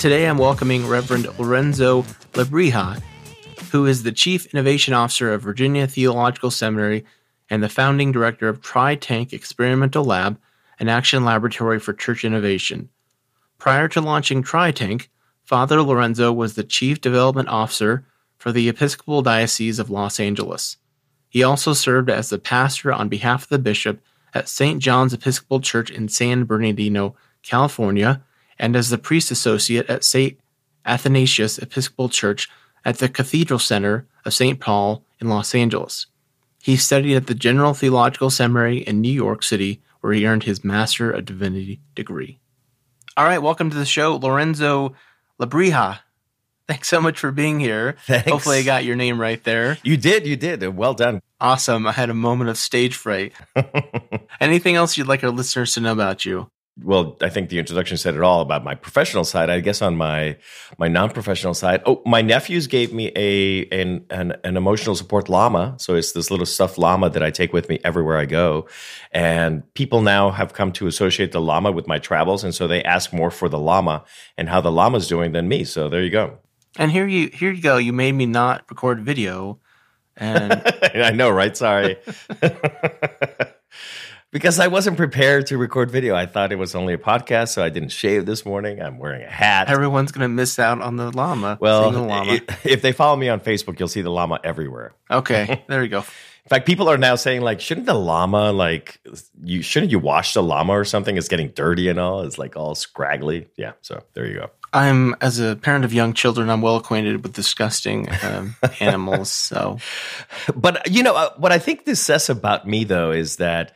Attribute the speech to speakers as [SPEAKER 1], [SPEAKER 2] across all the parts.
[SPEAKER 1] Today I'm welcoming Reverend Lorenzo Lebrija, who is the Chief Innovation Officer of Virginia Theological Seminary and the founding director of TryTank Experimental Lab, an action laboratory for church innovation. Prior to launching TryTank, Father Lorenzo was the Chief Development Officer for the Episcopal Diocese of Los Angeles. He also served as the pastor on behalf of the bishop at St. John's Episcopal Church in San Bernardino, California, and as the priest associate at St. Athanasius Episcopal Church at the Cathedral Center of St. Paul in Los Angeles. He studied at the General Theological Seminary in New York City, where he earned his Master of Divinity degree. All right, welcome to the show, Lorenzo Lebrija. Thanks so much for being here.
[SPEAKER 2] Thanks.
[SPEAKER 1] Hopefully, I got your name right there.
[SPEAKER 2] You did, you did. Well done.
[SPEAKER 1] Awesome. I had a moment of stage fright. Anything else you'd like our listeners to know about you?
[SPEAKER 2] Well, I think the introduction said it all about my professional side. I guess on my my non-professional side, oh, my nephews gave me a an, an, an emotional support llama. So it's this little stuffed llama that I take with me everywhere I go, and people now have come to associate the llama with my travels, and so they ask more for the llama and how the llama's doing than me. So there you go.
[SPEAKER 1] And here you here you go. You made me not record video, and
[SPEAKER 2] I know, right? Sorry. because I wasn't prepared to record video. I thought it was only a podcast, so I didn't shave this morning. I'm wearing a hat.
[SPEAKER 1] everyone's gonna miss out on the llama.
[SPEAKER 2] well,
[SPEAKER 1] the llama.
[SPEAKER 2] if they follow me on Facebook, you'll see the llama everywhere.
[SPEAKER 1] okay, there you go.
[SPEAKER 2] In fact, people are now saying like, shouldn't the llama like you shouldn't you wash the llama or something? It's getting dirty and all. It's like all scraggly. Yeah. So there you go.
[SPEAKER 1] I'm as a parent of young children, I'm well acquainted with disgusting um, animals. So
[SPEAKER 2] But you know uh, what I think this says about me though is that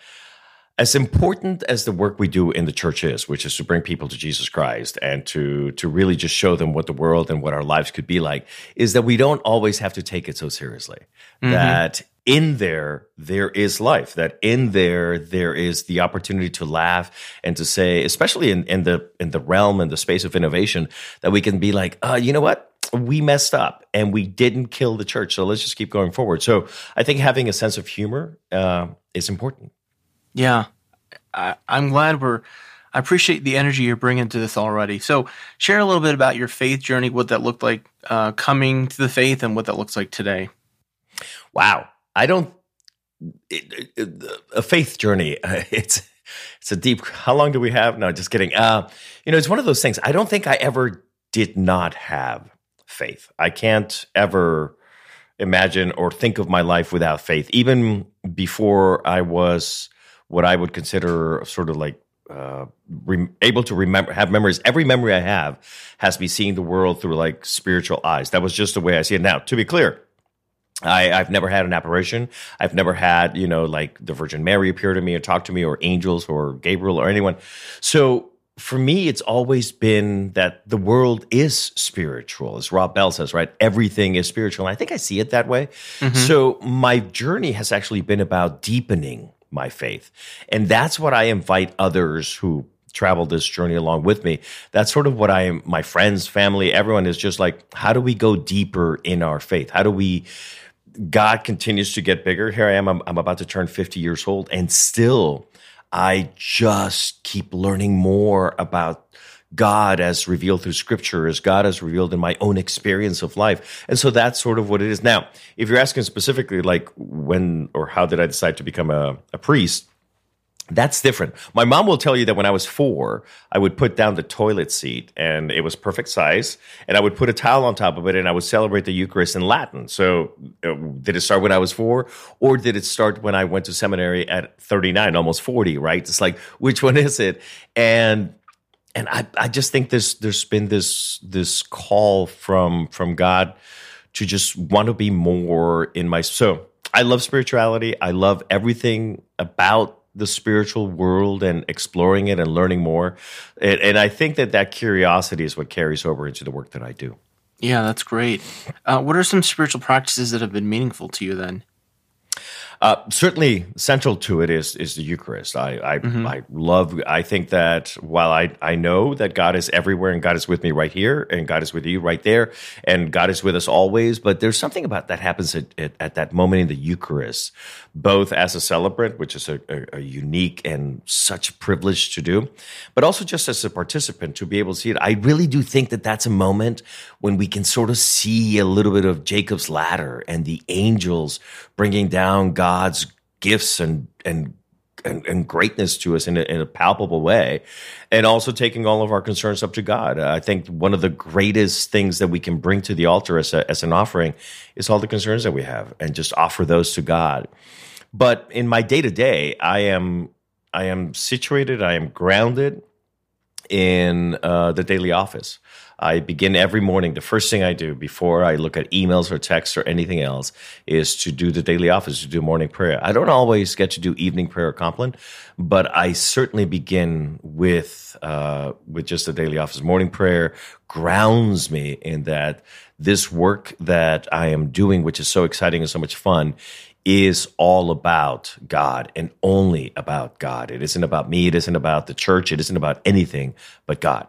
[SPEAKER 2] as important as the work we do in the church is, which is to bring people to Jesus Christ and to to really just show them what the world and what our lives could be like, is that we don't always have to take it so seriously. That in there there is life. That in there there is the opportunity to laugh and to say, especially in, in the in the realm and the space of innovation, that we can be like, uh, you know what? we messed up and we didn't kill the church. So let's just keep going forward. So I think having a sense of humor uh, is important.
[SPEAKER 1] Yeah, I, I'm glad we're. I appreciate the energy you're bringing to this already. So share a little bit about your faith journey, what that looked like uh, coming to the faith, and what that looks like today.
[SPEAKER 2] Wow. I don't, it, it, a faith journey. It's, it's a deep, how long do we have? No, just kidding. Uh, you know, it's one of those things. I don't think I ever did not have faith. I can't ever imagine or think of my life without faith. Even before I was what I would consider sort of like uh, rem- able to remember, have memories. Every memory I have has me seeing the world through like spiritual eyes. That was just the way I see it. Now, to be clear, I, I've never had an apparition. I've never had, you know, like the Virgin Mary appear to me or talk to me or angels or Gabriel or anyone. So for me, it's always been that the world is spiritual, as Rob Bell says, right? Everything is spiritual. And I think I see it that way. So my journey has actually been about deepening my faith. And that's what I invite others who travel this journey along with me. That's sort of what I am, my friends, family, everyone is just like, how do we go deeper in our faith? How do we, God continues to get bigger. Here I am, I'm, I'm about to turn 50 years old, and still I just keep learning more about God as revealed through scripture, as God as revealed in my own experience of life. And so that's sort of what it is. Now, if you're asking specifically, like when or how did I decide to become a, a priest? That's different. My mom will tell you that when I was four, I would put down the toilet seat and it was perfect size, and I would put a towel on top of it and I would celebrate the Eucharist in Latin. So, uh, did it start when I was four, or did it start when I went to seminary at 39, almost 40, right? It's like, which one is it? And and I, I just think there's there's been this this call from from God to just want to be more in my so I love spirituality. I love everything about the spiritual world and exploring it and learning more. And, and, I think that that curiosity is what carries over into the work that I do.
[SPEAKER 1] Yeah, that's great. Uh, what are some spiritual practices that have been meaningful to you then?
[SPEAKER 2] Uh, certainly, central to it is is the Eucharist. I I, mm-hmm. I, love. I think that while I I know that God is everywhere and God is with me right here and God is with you right there and God is with us always, but there's something about that happens at, at, at that moment in the Eucharist, both as a celebrant, which is a, a, a unique and such privilege to do, but also just as a participant to be able to see it. I really do think that that's a moment when we can sort of see a little bit of Jacob's ladder and the angels bringing down God's gifts and and and, and, greatness to us in a, in a, palpable way, and also taking all of our concerns up to God. Uh, I think one of the greatest things that we can bring to the altar as, a, as an offering is all the concerns that we have, and just offer those to God. But in my day to day, I am I am situated, I am grounded in uh, the daily office. I begin every morning. The first thing I do before I look at emails or texts or anything else is to do the daily office, to do morning prayer. I don't always get to do evening prayer or compline, but I certainly begin with uh, with just the daily office. Morning prayer grounds me in that this work that I am doing, which is so exciting and so much fun, is all about God and only about God. It isn't about me. It isn't about the church. It isn't about anything but God.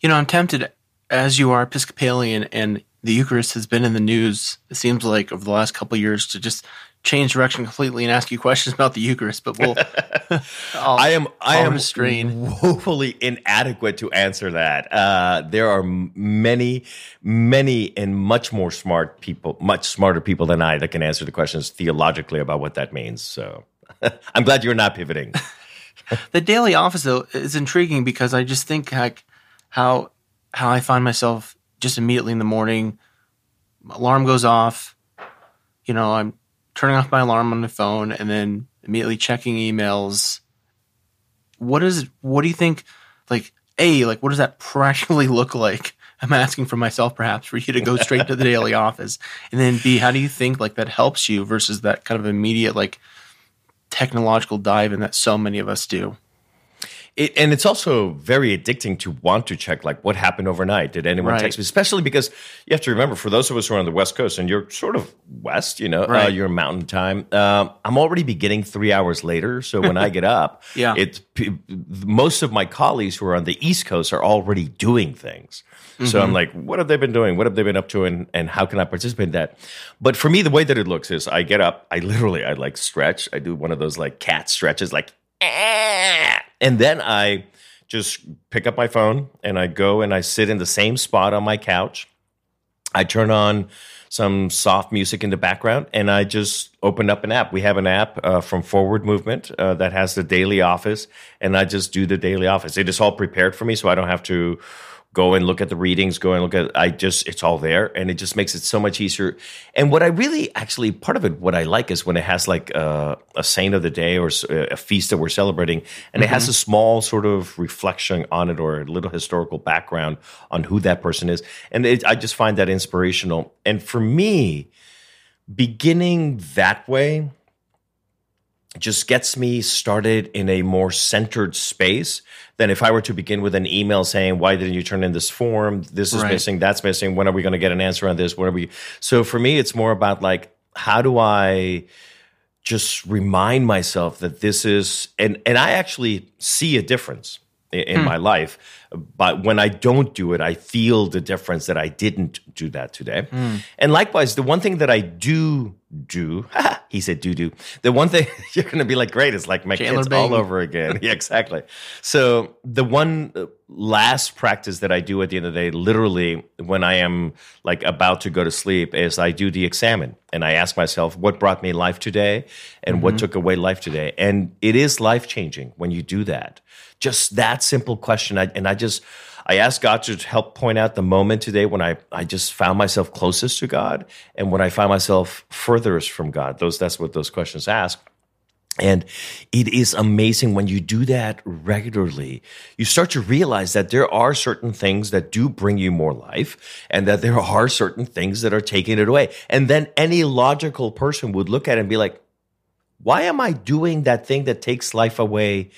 [SPEAKER 1] You know, I'm tempted, as you are Episcopalian and the Eucharist has been in the news, it seems like over the last couple years, to just change direction completely and ask you questions about the Eucharist. But we'll.
[SPEAKER 2] I am I am restrain. woefully inadequate to answer that. Uh, there are many, many, and much more smart people, much smarter people than I that can answer the questions theologically about what that means. So I'm glad you're not pivoting.
[SPEAKER 1] the daily office though is intriguing because I just think like how how I find myself just immediately in the morning, alarm goes off. You know, I'm turning off my alarm on the phone and then immediately checking emails. What is what do you think like A, like what does that practically look like? I'm asking for myself perhaps for you to go straight to the daily office. And then B, how do you think like that helps you versus that kind of immediate like technological dive in that so many of us do?
[SPEAKER 2] It, and it's also very addicting to want to check like what happened overnight. Did anyone right. text me? Especially because you have to remember, for those of us who are on the West Coast, and you're sort of west, you know, uh, right. uh, you're Mountain Time. Um, I'm already beginning three hours later, so when I get up,
[SPEAKER 1] yeah,
[SPEAKER 2] it's most of my colleagues who are on the East Coast are already doing things. Mm-hmm. So I'm mm-hmm. like, what have they been doing? What have they been up to? And, and how can I participate in that? But for me, the way that it looks is I get up, I literally, I like stretch. I do one of those like cat stretches, like, and then I just pick up my phone and I go and I sit in the same spot on my couch. I turn on some soft music in the background and I just open up an app. We have an app uh, from Forward Movement uh, that has the daily office, and I just do the daily office. It is all prepared for me, so I don't have to go and look at the readings, go and look at I just it's all there and it just makes it so much easier. And what I really actually part of it what I like is when it has like a, a saint of the day or a feast that we're celebrating and mm-hmm. it has mm-hmm. a small sort of reflection on it or a little historical background on who that person is. And it, I just find that inspirational. And for me, beginning that way just gets me started in a more centered space than if I were to begin with an email saying, "Why didn't you turn in this form? This is right. missing. That's missing. When are we going to get an answer on this? When are we?" So for me, it's more about like, how do I just remind myself that this is, and and I actually see a difference in, in hmm. my life. But when I don't do it, I feel the difference that I didn't do that today. Hmm. And likewise, the one thing that I do do. he said do do. The one thing you're going to be like, great, it's like my Chandler kids Bing. all over again. yeah, exactly. So the one uh, last practice that I do at the end of the day, literally when I am like about to go to sleep, is I do the examen and I ask myself, what brought me life today and mm-hmm. what took away life today? And it is life changing when you do that. Just that simple question. I, and I just, I asked God to help point out the moment today when I, I just found myself closest to God and when I found myself furthest from God. Those that's what those questions ask. And it is amazing when you do that regularly. You start to realize that there are certain things that do bring you more life and that there are certain things that are taking it away. And then any logical person would look at it and be like, why am I doing that thing that takes life away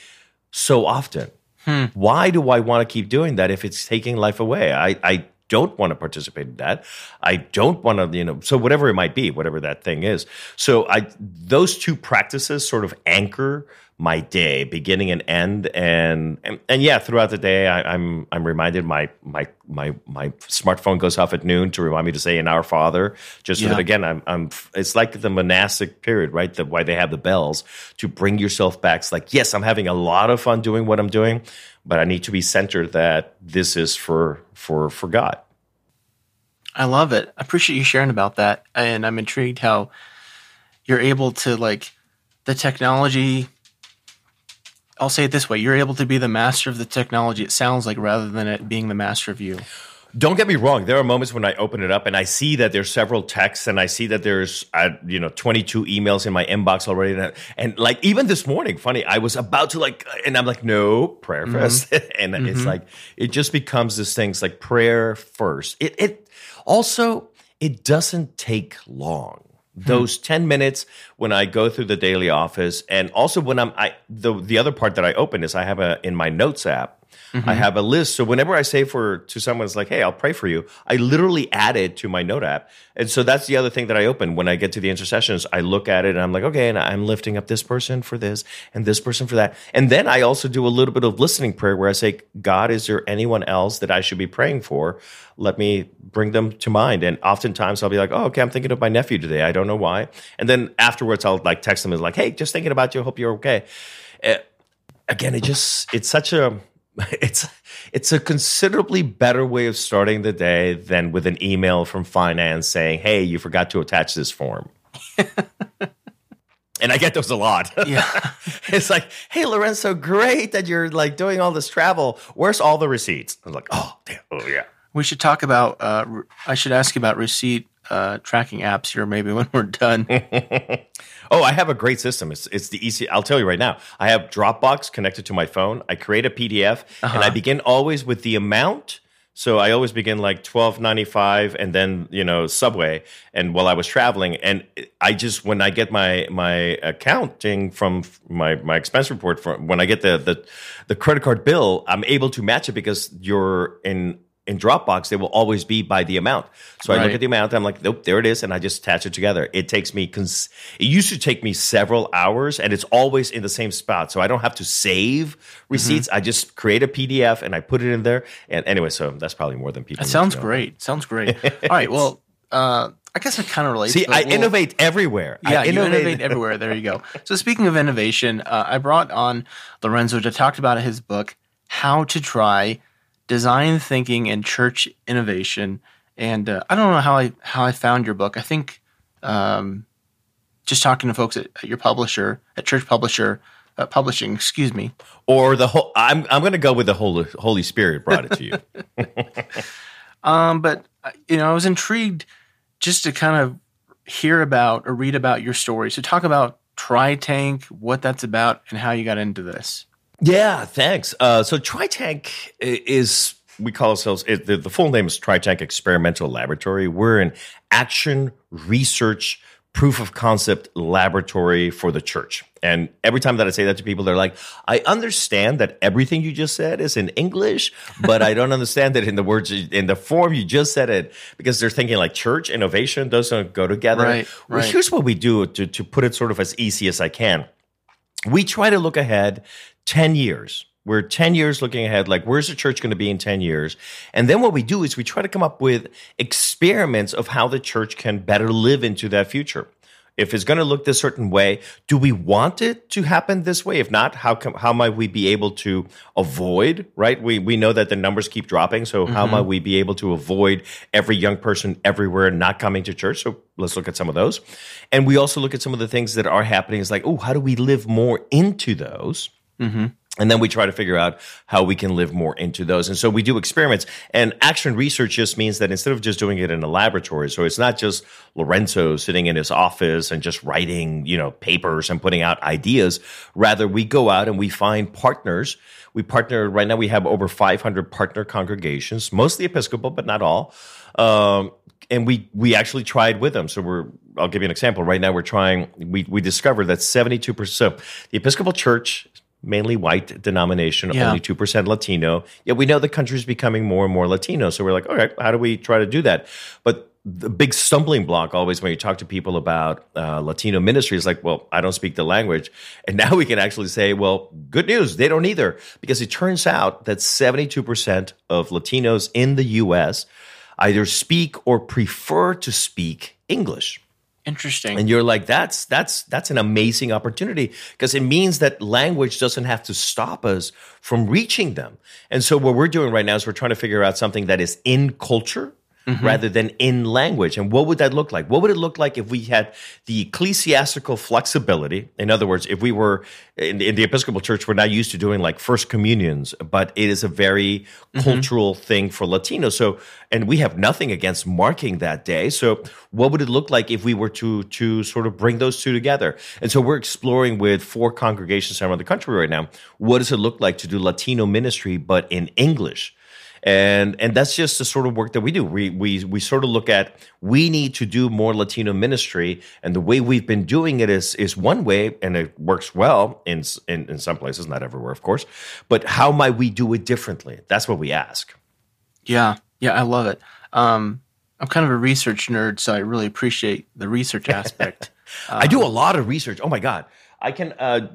[SPEAKER 2] so often? Hmm. Why do I want to keep doing that if it's taking life away? I, I don't want to participate in that. I don't want to, you know, so whatever it might be, whatever that thing is. So I those two practices sort of anchor my day, beginning and end, and and, and yeah, throughout the day, I, I'm I'm reminded my my my my smartphone goes off at noon to remind me to say "In Our Father," just so that again, I'm I'm. It's like the monastic period, right? The why they have the bells to bring yourself back. It's like yes, I'm having a lot of fun doing what I'm doing, but I need to be centered that this is for for for God.
[SPEAKER 1] I love it. I appreciate you sharing about that, and I'm intrigued how you're able to like the technology. I'll say it this way: you're able to be the master of the technology. It sounds like rather than it being the master of you.
[SPEAKER 2] Don't get me wrong. There are moments when I open it up and I see that there's several texts and I see that there's, uh, you know, 22 emails in my inbox already. And, and like even this morning, funny, I was about to like, and I'm like, no, prayer first. and it's like, it just becomes this thing. It's like prayer first. It, it also, it doesn't take long. Hmm. Those 10 minutes when I go through the daily office. And also when I'm, I, the, the other part that I open is I have a, in my notes app, I have a list. So whenever I say for to someone, it's like, "Hey, I'll pray for you," I literally add it to my note app, and so that's the other thing that I open when I get to the intercessions. I look at it and I'm like, "Okay," and I'm lifting up this person for this and this person for that, and then I also do a little bit of listening prayer where I say, "God, is there anyone else that I should be praying for? Let me bring them to mind." And oftentimes I'll be like, "Oh, okay, I'm thinking of my nephew today. I don't know why," and then afterwards I'll like text them and like, "Hey, just thinking about you. I Hope you're okay." Uh, again, it just it's such a it's it's a considerably better way of starting the day than with an email from finance saying, "Hey, you forgot to attach this form." and I get those a lot.
[SPEAKER 1] Yeah.
[SPEAKER 2] it's like, "Hey, Lorenzo, great that you're like doing all this travel. Where's all the receipts?" I'm like, "Oh, damn. Oh, yeah."
[SPEAKER 1] We should talk about. Uh, I should ask you about receipt uh, tracking apps here, maybe when we're done.
[SPEAKER 2] Oh, I have a great system. It's it's the easy. I'll tell you right now. I have Dropbox connected to my phone. I create a PDF, and I begin always with the amount. So I always begin like twelve ninety five, and then you know Subway. And while I was traveling, and I just when I get my my accounting from my my expense report from when I get the the the credit card bill, I'm able to match it because you're in. In Dropbox, they will always be by the amount. So I look at the amount. I'm like, nope, there it is, and I just attach it together. It takes me. Cons- it used to take me several hours, and it's always in the same spot, so I don't have to save receipts. I just create a PDF and I put it in there. And anyway, so that's probably more than people.
[SPEAKER 1] That sounds great. Sounds great. All right. Well, uh, I guess it kind of relates.
[SPEAKER 2] See, I
[SPEAKER 1] we'll-
[SPEAKER 2] innovate everywhere.
[SPEAKER 1] Yeah,
[SPEAKER 2] I
[SPEAKER 1] you innovate everywhere. There you go. So speaking of innovation, uh, I brought on Lorenzo to talk about his book, How to Try Design Thinking and Church Innovation. And uh, I don't know how I how I found your book. I think um, just talking to folks at, at your publisher, at Church Publisher uh, Publishing, excuse me.
[SPEAKER 2] or the whole. I'm I'm going to go with the Holy Holy Spirit brought it to you.
[SPEAKER 1] Um, but uh, you know, I was intrigued just to kind of hear about or read about your story. So talk about TryTank, what that's about, and how you got into this.
[SPEAKER 2] Yeah, thanks. Uh, so TryTank is we call ourselves it, the, the full name is TryTank Experimental Laboratory. We're an action research proof of concept laboratory for the church. And every time that I say that to people, they're like, "I understand that everything you just said is in English, but I don't understand that in the words in the form you just said it." Because they're thinking like church innovation doesn't go together.
[SPEAKER 1] Right,
[SPEAKER 2] Well,
[SPEAKER 1] right.
[SPEAKER 2] here's what we do to to put it sort of as easy as I can we try to look ahead 10 years. We're 10 years looking ahead, like where's the church going to be in 10 years? And then what we do is we try to come up with experiments of how the church can better live into that future. If it's going to look this certain way, do we want it to happen this way? If not, how come, how might we be able to avoid, right? We, we know that the numbers keep dropping. So how mm-hmm. might we be able to avoid every young person everywhere not coming to church? So let's look at some of those. And we also look at some of the things that are happening. Is like, oh, how do we live more into those? And then we try to figure out how we can live more into those. And so we do experiments. And action research just means that instead of just doing it in a laboratory, so it's not just Lorenzo sitting in his office and just writing, you know, papers and putting out ideas. Rather, we go out and we find partners. We partner, right now we have over 500 partner congregations, mostly Episcopal, but not all. Um, and we we actually tried with them. So we're I'll give you an example. Right now we're trying we we discovered that 72% so the Episcopal Church mainly white denomination,
[SPEAKER 1] Yeah.
[SPEAKER 2] only 2% Latino. Yet we know the country's becoming more and more Latino. So we're like, all right, how do we try to do that? But the big stumbling block always when you talk to people about uh, Latino ministry is like, well, I don't speak the language. And now we can actually say, well, good news, they don't either. Because it turns out that 72% of Latinos in the US either speak or prefer to speak English
[SPEAKER 1] Interesting.
[SPEAKER 2] and you're like that's that's that's an amazing opportunity because it means that language doesn't have to stop us from reaching them and so what we're doing right now is we're trying to figure out something that is in culture Mm-hmm. rather than in language. And what would that look like? What would it look like if we had the ecclesiastical flexibility? In other words if we were in, in the episcopal church we're not used to doing like first communions but it is a very mm-hmm. cultural thing for latinos. So and we have nothing against marking that day. So what would it look like if we were to to sort of bring those two together? And so we're exploring with four congregations around the country right now. What does it look like to do latino ministry but in english and and that's just the sort of work that we do. We we we sort of look at we need to do more Latino ministry, and the way we've been doing it is is one way, and it works well in in, in some places, not everywhere, of course. But how might we do it differently? That's what we ask.
[SPEAKER 1] Yeah, yeah, I love it. Um, I'm kind of a research nerd, so I really appreciate the research aspect.
[SPEAKER 2] I do a lot of research. Oh my god, I can. Uh,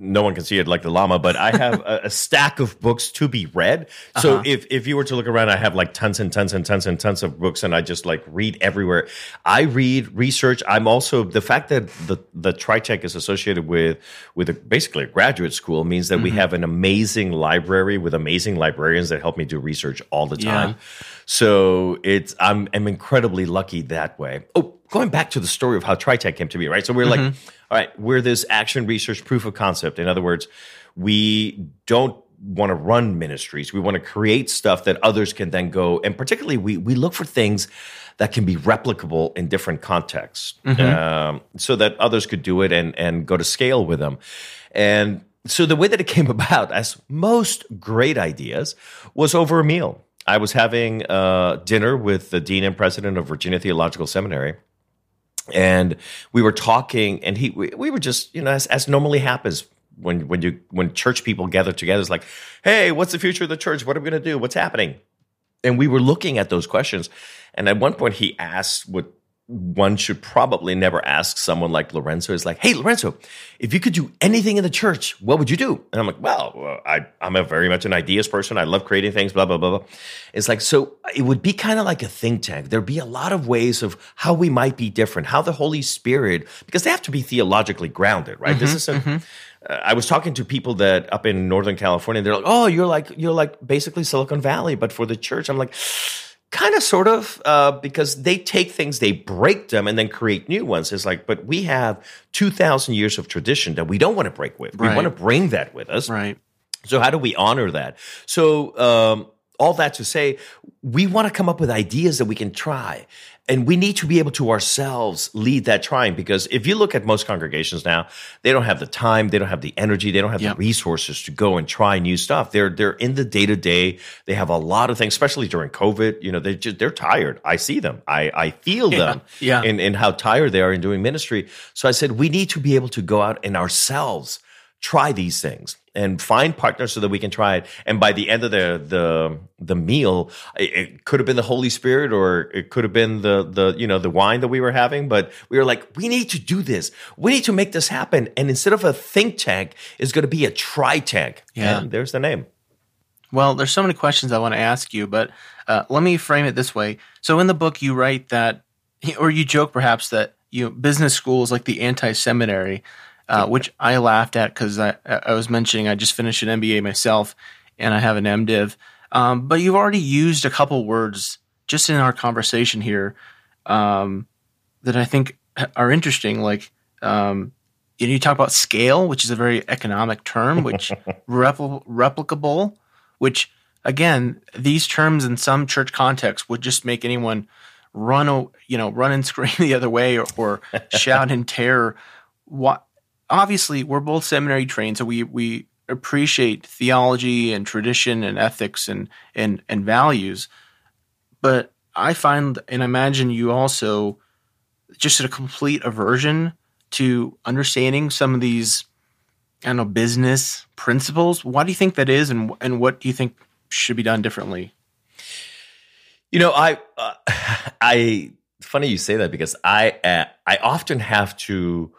[SPEAKER 2] no one can see it like the llama, but I have a, a stack of books to be read. So uh-huh. if if you were to look around, I have like tons and tons and tons and tons of books, and I just like read everywhere. I read research. I'm also the fact that the the TriTech is associated with with a, basically a graduate school means that we mm-hmm. have an amazing library with amazing librarians that help me do research all the
[SPEAKER 1] Yeah.
[SPEAKER 2] So it's I'm I'm incredibly lucky that way. Oh, going back to the story of how TriTech came to be, right? So we're like, all right, we're this action research proof of concept. In other words, we don't want to run ministries. We want to create stuff that others can then go and particularly we we look for things that can be replicable in different contexts, um, so that others could do it and and go to scale with them. And so the way that it came about, as most great ideas, was over a meal. I was having uh, dinner with the dean and president of Virginia Theological Seminary, and we were talking, and he we, we were just you know as, as normally happens when when you when church people gather together, it's like, hey, what's the future of the church? What are we going to do? What's happening? And we were looking at those questions, and at one point he asked what one should probably never ask someone like Lorenzo is like, hey, Lorenzo, if you could do anything in the church, what would you do? And I'm like, well, I, I'm a very much an ideas person. I love creating things, blah, blah, blah, blah. It's like, so it would be kind of like a think tank. There'd be a lot of ways of how we might be different, how the Holy Spirit, because they have to be theologically grounded, right? This isn't. Uh, I was talking to people that up in Northern California. They're like, "Oh, you're like you're like basically Silicon Valley, but for the church." I'm like, kind of, sort of, uh, because they take things, they break them, and then create new ones. It's like, but we have two thousand years of tradition that we don't want to break with. We want to bring that with us.
[SPEAKER 1] right.
[SPEAKER 2] So how do we honor that? So um, all that to say, we want to come up with ideas that we can try, and we need to be able to ourselves lead that trying. Because if you look at most congregations now, they don't have the time, they don't have the energy, they don't have
[SPEAKER 1] Yep.
[SPEAKER 2] the resources to go and try new stuff. They're they're in the day to day. They have a lot of things, especially during COVID. You know, they just they're tired. I see them. I I feel them.
[SPEAKER 1] yeah.
[SPEAKER 2] In in how tired they are in doing ministry. So I said we need to be able to go out and ourselves try these things and find partners so that we can try it. And by the end of the the the meal, it, it could have been the Holy Spirit or it could have been the the you know the wine that we were having. But we were like, we need to do this. We need to make this happen. And instead of a think tank, it's going to be a try tank.
[SPEAKER 1] Yeah.
[SPEAKER 2] And there's the name.
[SPEAKER 1] Well, there's so many questions I want to ask you, but uh, let me frame it this way. So, in the book, you write that, or you joke perhaps that you know, business school is like the anti-seminary, uh, which I laughed at because I, I was mentioning I just finished an MBA myself and I have an MDiv. Um, but you've already used a couple words just in our conversation here um, that I think are interesting. Like um, you, know, you talk about scale, which is a very economic term, which repl- replicable, which again, these terms in some church context would just make anyone run, you know, run and scream the other way or, or shout in terror. What? Obviously, we're both seminary trained, so we we appreciate theology and tradition and ethics and and and values. But I find and imagine you also just a complete aversion to understanding some of these I don't know business principles. Why do you think that is, and and what do you think should be done differently?
[SPEAKER 2] You know, I uh, I funny you say that because I uh, I often have to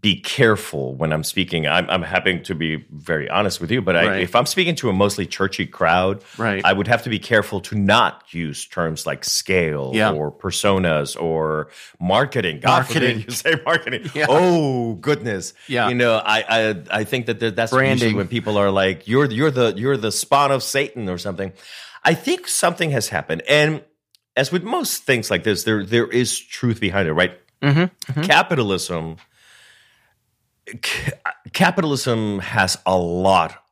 [SPEAKER 2] be careful when I'm speaking. I'm, I'm having to be very honest with you, but I, if I'm speaking to a mostly churchy crowd,
[SPEAKER 1] right.
[SPEAKER 2] I would have to be careful to not use terms like scale
[SPEAKER 1] yeah.
[SPEAKER 2] or personas or marketing. God
[SPEAKER 1] marketing.
[SPEAKER 2] you say marketing.
[SPEAKER 1] Yeah.
[SPEAKER 2] Oh goodness.
[SPEAKER 1] Yeah.
[SPEAKER 2] You know, I I, I think that that's
[SPEAKER 1] branding
[SPEAKER 2] when people are like, "You're you're the you're the spawn of Satan" or something. I think something has happened, and as with most things like this, there there is truth behind it, right?
[SPEAKER 1] Mm-hmm, mm-hmm.
[SPEAKER 2] Capitalism capitalism has a lot.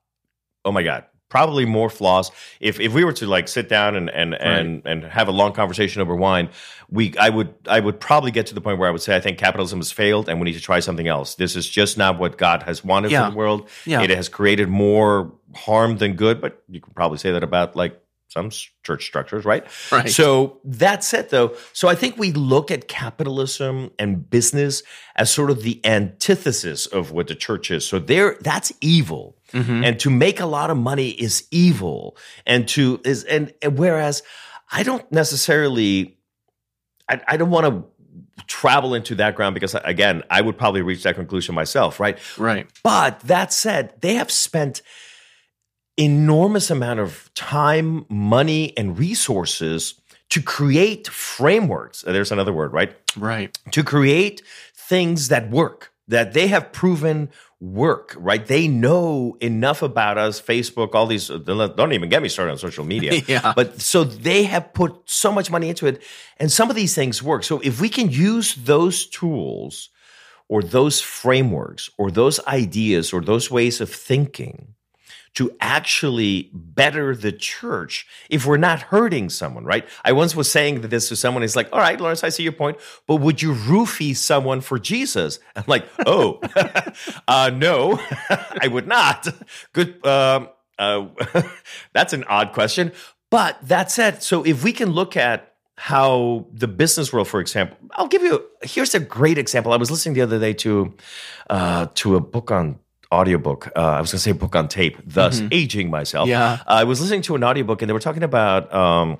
[SPEAKER 2] Oh my god, probably more flaws. If if we were to like sit down and and right. and and have a long conversation over wine, we I would I would probably get to the point where I would say I think capitalism has failed and we need to try something else. This is just not what God has wanted
[SPEAKER 1] yeah.
[SPEAKER 2] for the world.
[SPEAKER 1] Yeah.
[SPEAKER 2] It has created more harm than good, but you could probably say that about like some church structures, right?
[SPEAKER 1] Right.
[SPEAKER 2] So that's it, though. So I think we look at capitalism and business as sort of the antithesis of what the church is. So there, that's evil,
[SPEAKER 1] mm-hmm.
[SPEAKER 2] and to make a lot of money is evil, and to is and, and whereas I don't necessarily, I, I don't want to travel into that ground because again, I would probably reach that conclusion myself, right?
[SPEAKER 1] Right.
[SPEAKER 2] But that said, they have spent enormous amount of time, money, and resources to create frameworks. There's another word, right?
[SPEAKER 1] Right.
[SPEAKER 2] To create things that work, that they have proven work, right? They know enough about us, Facebook, all these, don't even get me started on social media.
[SPEAKER 1] yeah.
[SPEAKER 2] But so they have put so much money into it, and some of these things work. So if we can use those tools or those frameworks or those ideas or those ways of thinking, to actually better the church if we're not hurting someone, right? I once was saying this to someone. He's like, all right, Lawrence, I see your point, but would you roofie someone for Jesus? I'm like, oh, uh, no, I would not. Good. Um, uh, that's an odd question. But that said, so if we can look at how the business world, for example, I'll give you. Here's a great example. I was listening the other day to uh, to a book on audiobook. Uh, I was going to say book on tape, thus mm-hmm. aging myself.
[SPEAKER 1] Yeah.
[SPEAKER 2] Uh, I was listening to an audiobook and they were talking about um,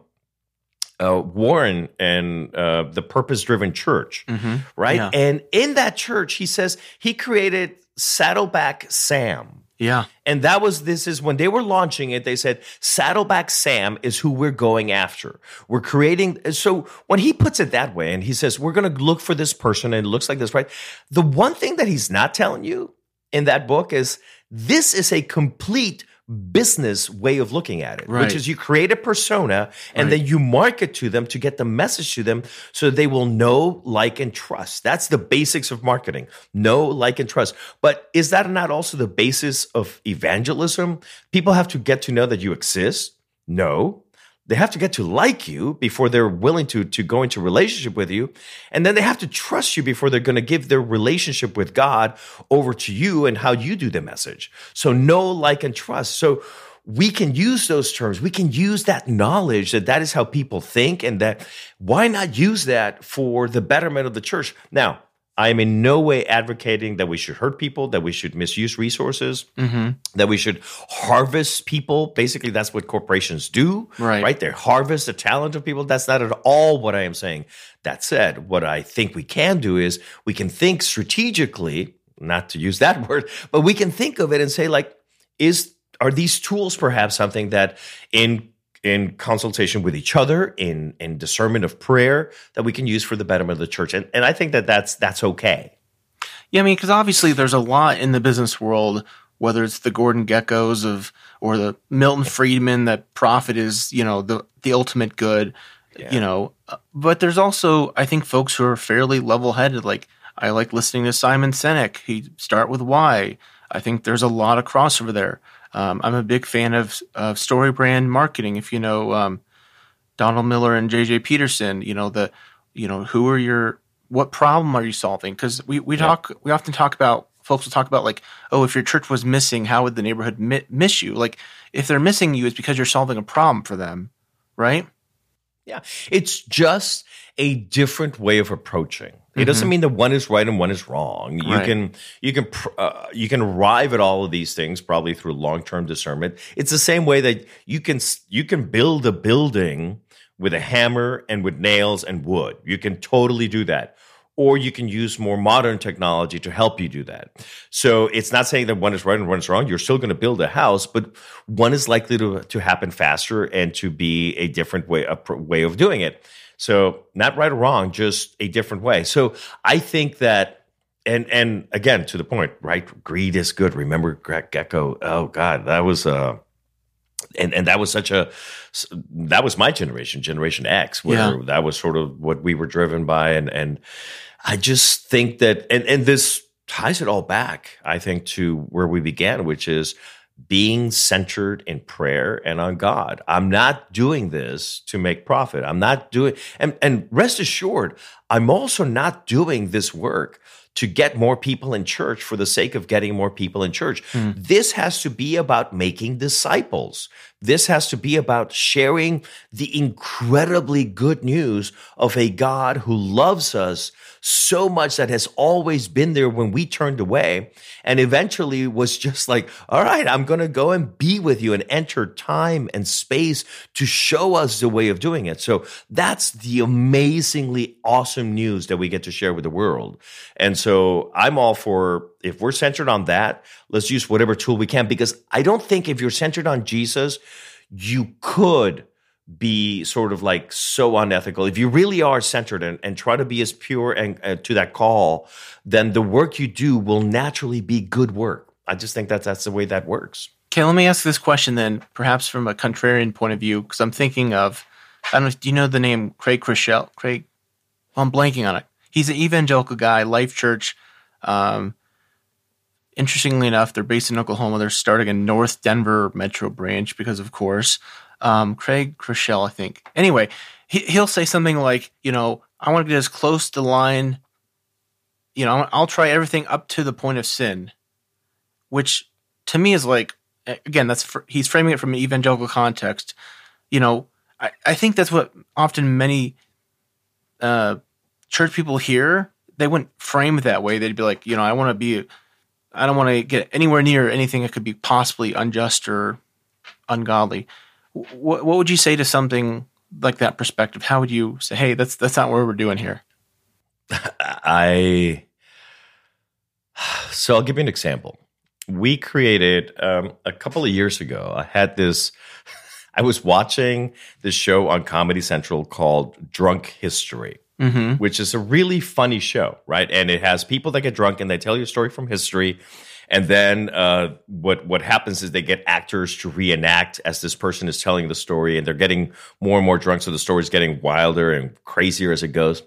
[SPEAKER 2] uh, Warren and uh, the purpose driven church,
[SPEAKER 1] mm-hmm.
[SPEAKER 2] right?
[SPEAKER 1] Yeah.
[SPEAKER 2] And in that church, he says he created Saddleback Sam.
[SPEAKER 1] Yeah.
[SPEAKER 2] And that was this is when they were launching it, they said Saddleback Sam is who we're going after. We're creating so when he puts it that way and he says we're going to look for this person and it looks like this, right? The one thing that he's not telling you in that book is this is a complete business way of looking at it,
[SPEAKER 1] right.
[SPEAKER 2] which is you create a persona and right. then you market to them to get the message to them so they will know, like, and trust. That's the basics of marketing. Know, like, and trust. But is that not also the basis of evangelism? People have to get to know that you exist. No they have to get to like you before they're willing to to go into relationship with you. And then they have to trust you before they're going to give their relationship with god over to you and how you do the message. So know like and trust. So we can use those terms. We can use that knowledge that that is how people think and that why not use that for the betterment of the church? Now I am in no way advocating that we should hurt people, that we should misuse resources,
[SPEAKER 1] mm-hmm.
[SPEAKER 2] that we should harvest people. Basically, that's what corporations do,
[SPEAKER 1] right?
[SPEAKER 2] Right? They harvest the talent of people. That's not at all what I am saying. That said, what I think we can do is we can think strategically, not to use that word, but we can think of it and say, like, is are these tools perhaps something that in in consultation with each other, in in discernment of prayer that we can use for the betterment of the church. And and I think that that's that's okay.
[SPEAKER 1] Yeah, I mean, because obviously there's a lot in the business world, whether it's the Gordon Gekkos of or the Milton Friedman that profit is you know the the ultimate good,
[SPEAKER 2] yeah.
[SPEAKER 1] you know. But there's also I think folks who are fairly level headed, like I like listening to Simon Sinek. He start with why. I think there's a lot of crossover there. Um, I'm a big fan of of story brand marketing. If you know um, Donald Miller and JJ Peterson, you know the you know who are your what problem are you solving? Because we we yeah. talk we often talk about folks will talk about like oh if your church was missing how would the neighborhood mi- miss you like if they're missing you it's because you're solving a problem for them right
[SPEAKER 2] yeah it's just a different way of approaching it mm-hmm. doesn't mean that one is right and one is wrong. You right. can you can uh, you can arrive at all of these things probably through long term discernment. It's the same way that you can you can build a building with a hammer and with nails and wood. You can totally do that. Or you can use more modern technology to help you do that. So it's not saying that one is right and one is wrong. You're still going to build a house, but one is likely to, to happen faster and to be a different way, a way of doing it. So not right or wrong, just a different way. So I think that and and again to the point, right? Greed is good. Remember Greg Gekko? Oh God, that was uh and and that was such a that was my generation, Generation X, where yeah. that was sort of what we were driven by, and and I just think that and and this ties it all back, I think, to where we began, which is being centered in prayer and on God. I'm not doing this to make profit. I'm not doing and and rest assured, I'm also not doing this work to get more people in church for the sake of getting more people in church. Mm. This has to be about making disciples. This has to be about sharing the incredibly good news of a God who loves us so much that has always been there when we turned away and eventually was just like, all right, I'm going to go and be with you and enter time and space to show us the way of doing it. So that's the amazingly awesome news that we get to share with the world. And so I'm all for if we're centered on that, let's use whatever tool we can because I don't think if you're centered on Jesus, you could be sort of like so unethical. If you really are centered and, and try to be as pure and uh, to that call, then the work you do will naturally be good work. I just think that that's the way that works.
[SPEAKER 1] Okay, let me ask this question then, perhaps from a contrarian point of view, because I'm thinking of, I don't know, do you know the name Craig Groeschel? Craig, I'm blanking on it. He's an evangelical guy, Life Church. Um, interestingly enough, they're based in Oklahoma. They're starting a North Denver metro branch because, of course, um, Craig Groeschel, I think. Anyway, he, he'll say something like, you know, I want to get as close to the line. You know, I'll try everything up to the point of sin, which to me is like, again, that's for, he's framing it from an evangelical context. You know, I, I think that's what often many uh, church people hear. They wouldn't frame it that way. They'd be like, you know, I want to be, I don't want to get anywhere near anything that could be possibly unjust or ungodly what, what would you say to something like that perspective? How would you say, "Hey, that's that's not what we're doing here"?
[SPEAKER 2] I so I'll give you an example. We created um, a couple of years ago. I had this. I was watching this show on Comedy Central called Drunk History. Mm-hmm. Which is a really funny show, right? And it has people that get drunk and they tell you a story from history and then uh, what what happens is they get actors to reenact as this person is telling the story, and they're getting more and more drunk, so the story is getting wilder and crazier as it goes.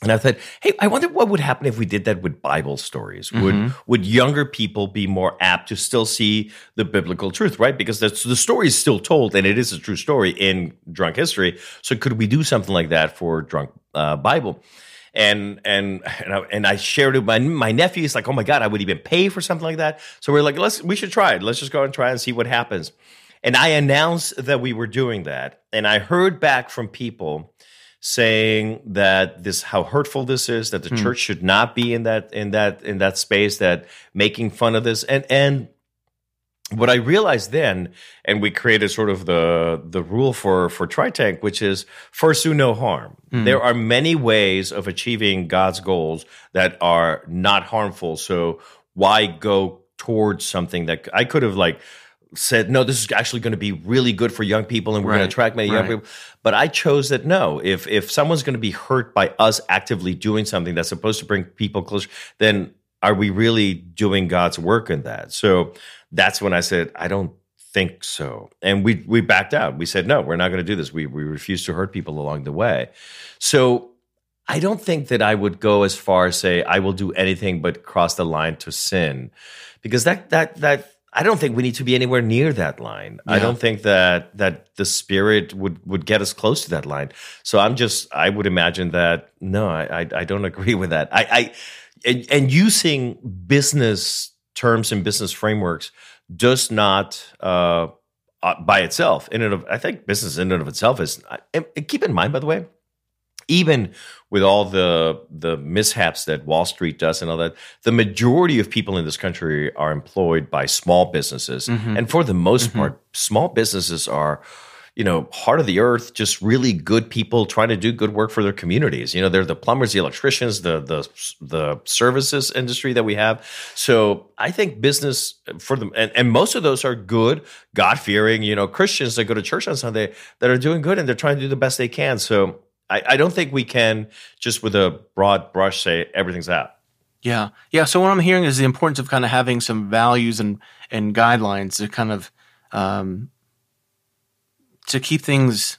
[SPEAKER 2] And I thought, hey, I wonder what would happen if we did that with Bible stories. Mm-hmm. Would would younger people be more apt to still see the biblical truth, right? Because the, the story is still told, and it is a true story in drunk history. So could we do something like that for drunk uh, Bible? and and and I, and I shared it with my my nephew. He's like, "Oh my god, I would even pay for something like that." So we're like, "Let's we should try it. Let's just go and try and see what happens." And I announced that we were doing that, and I heard back from people saying that this how hurtful this is that the hmm. church should not be in that in that in that space that making fun of this and and what I realized then, and we created sort of the the rule for for TryTank, which is first do no harm. Mm. There are many ways of achieving God's goals that are not harmful. So why go towards something that I could have like said, no, this is actually going to be really good for young people, and we're right. going to attract many right. young people. But I chose that no. If if someone's going to be hurt by us actively doing something that's supposed to bring people closer, then are we really doing God's work in that? So that's when I said, I don't think so. And we we backed out. We said, no, we're not going to do this. We we refuse to hurt people along the way. So I don't think that I would go as far as say I will do anything but cross the line to sin, because that that that I don't think we need to be anywhere near that line. I don't think that that the spirit would would get us close to that line. So I'm just I would imagine that no, I I, I don't agree with that. I, I and, and using business terms and business frameworks does not uh, uh, by itself in and of I think business in and of itself is and keep in mind by the way even with all the the mishaps that Wall Street does and all that, the majority of people in this country are employed by small businesses, mm-hmm. and for the most mm-hmm. part, small businesses are. You know, heart of the earth, just really good people trying to do good work for their communities. You know, they're the plumbers, the electricians, the the the services industry that we have. So I think business for them, and, and most of those are good, God fearing, you know, Christians that go to church on Sunday that are doing good and they're trying to do the best they can. So I, I don't think we can just with a broad brush say everything's out.
[SPEAKER 1] Yeah. Yeah. So what I'm hearing is the importance of kind of having some values and, and guidelines to kind of um, to keep things,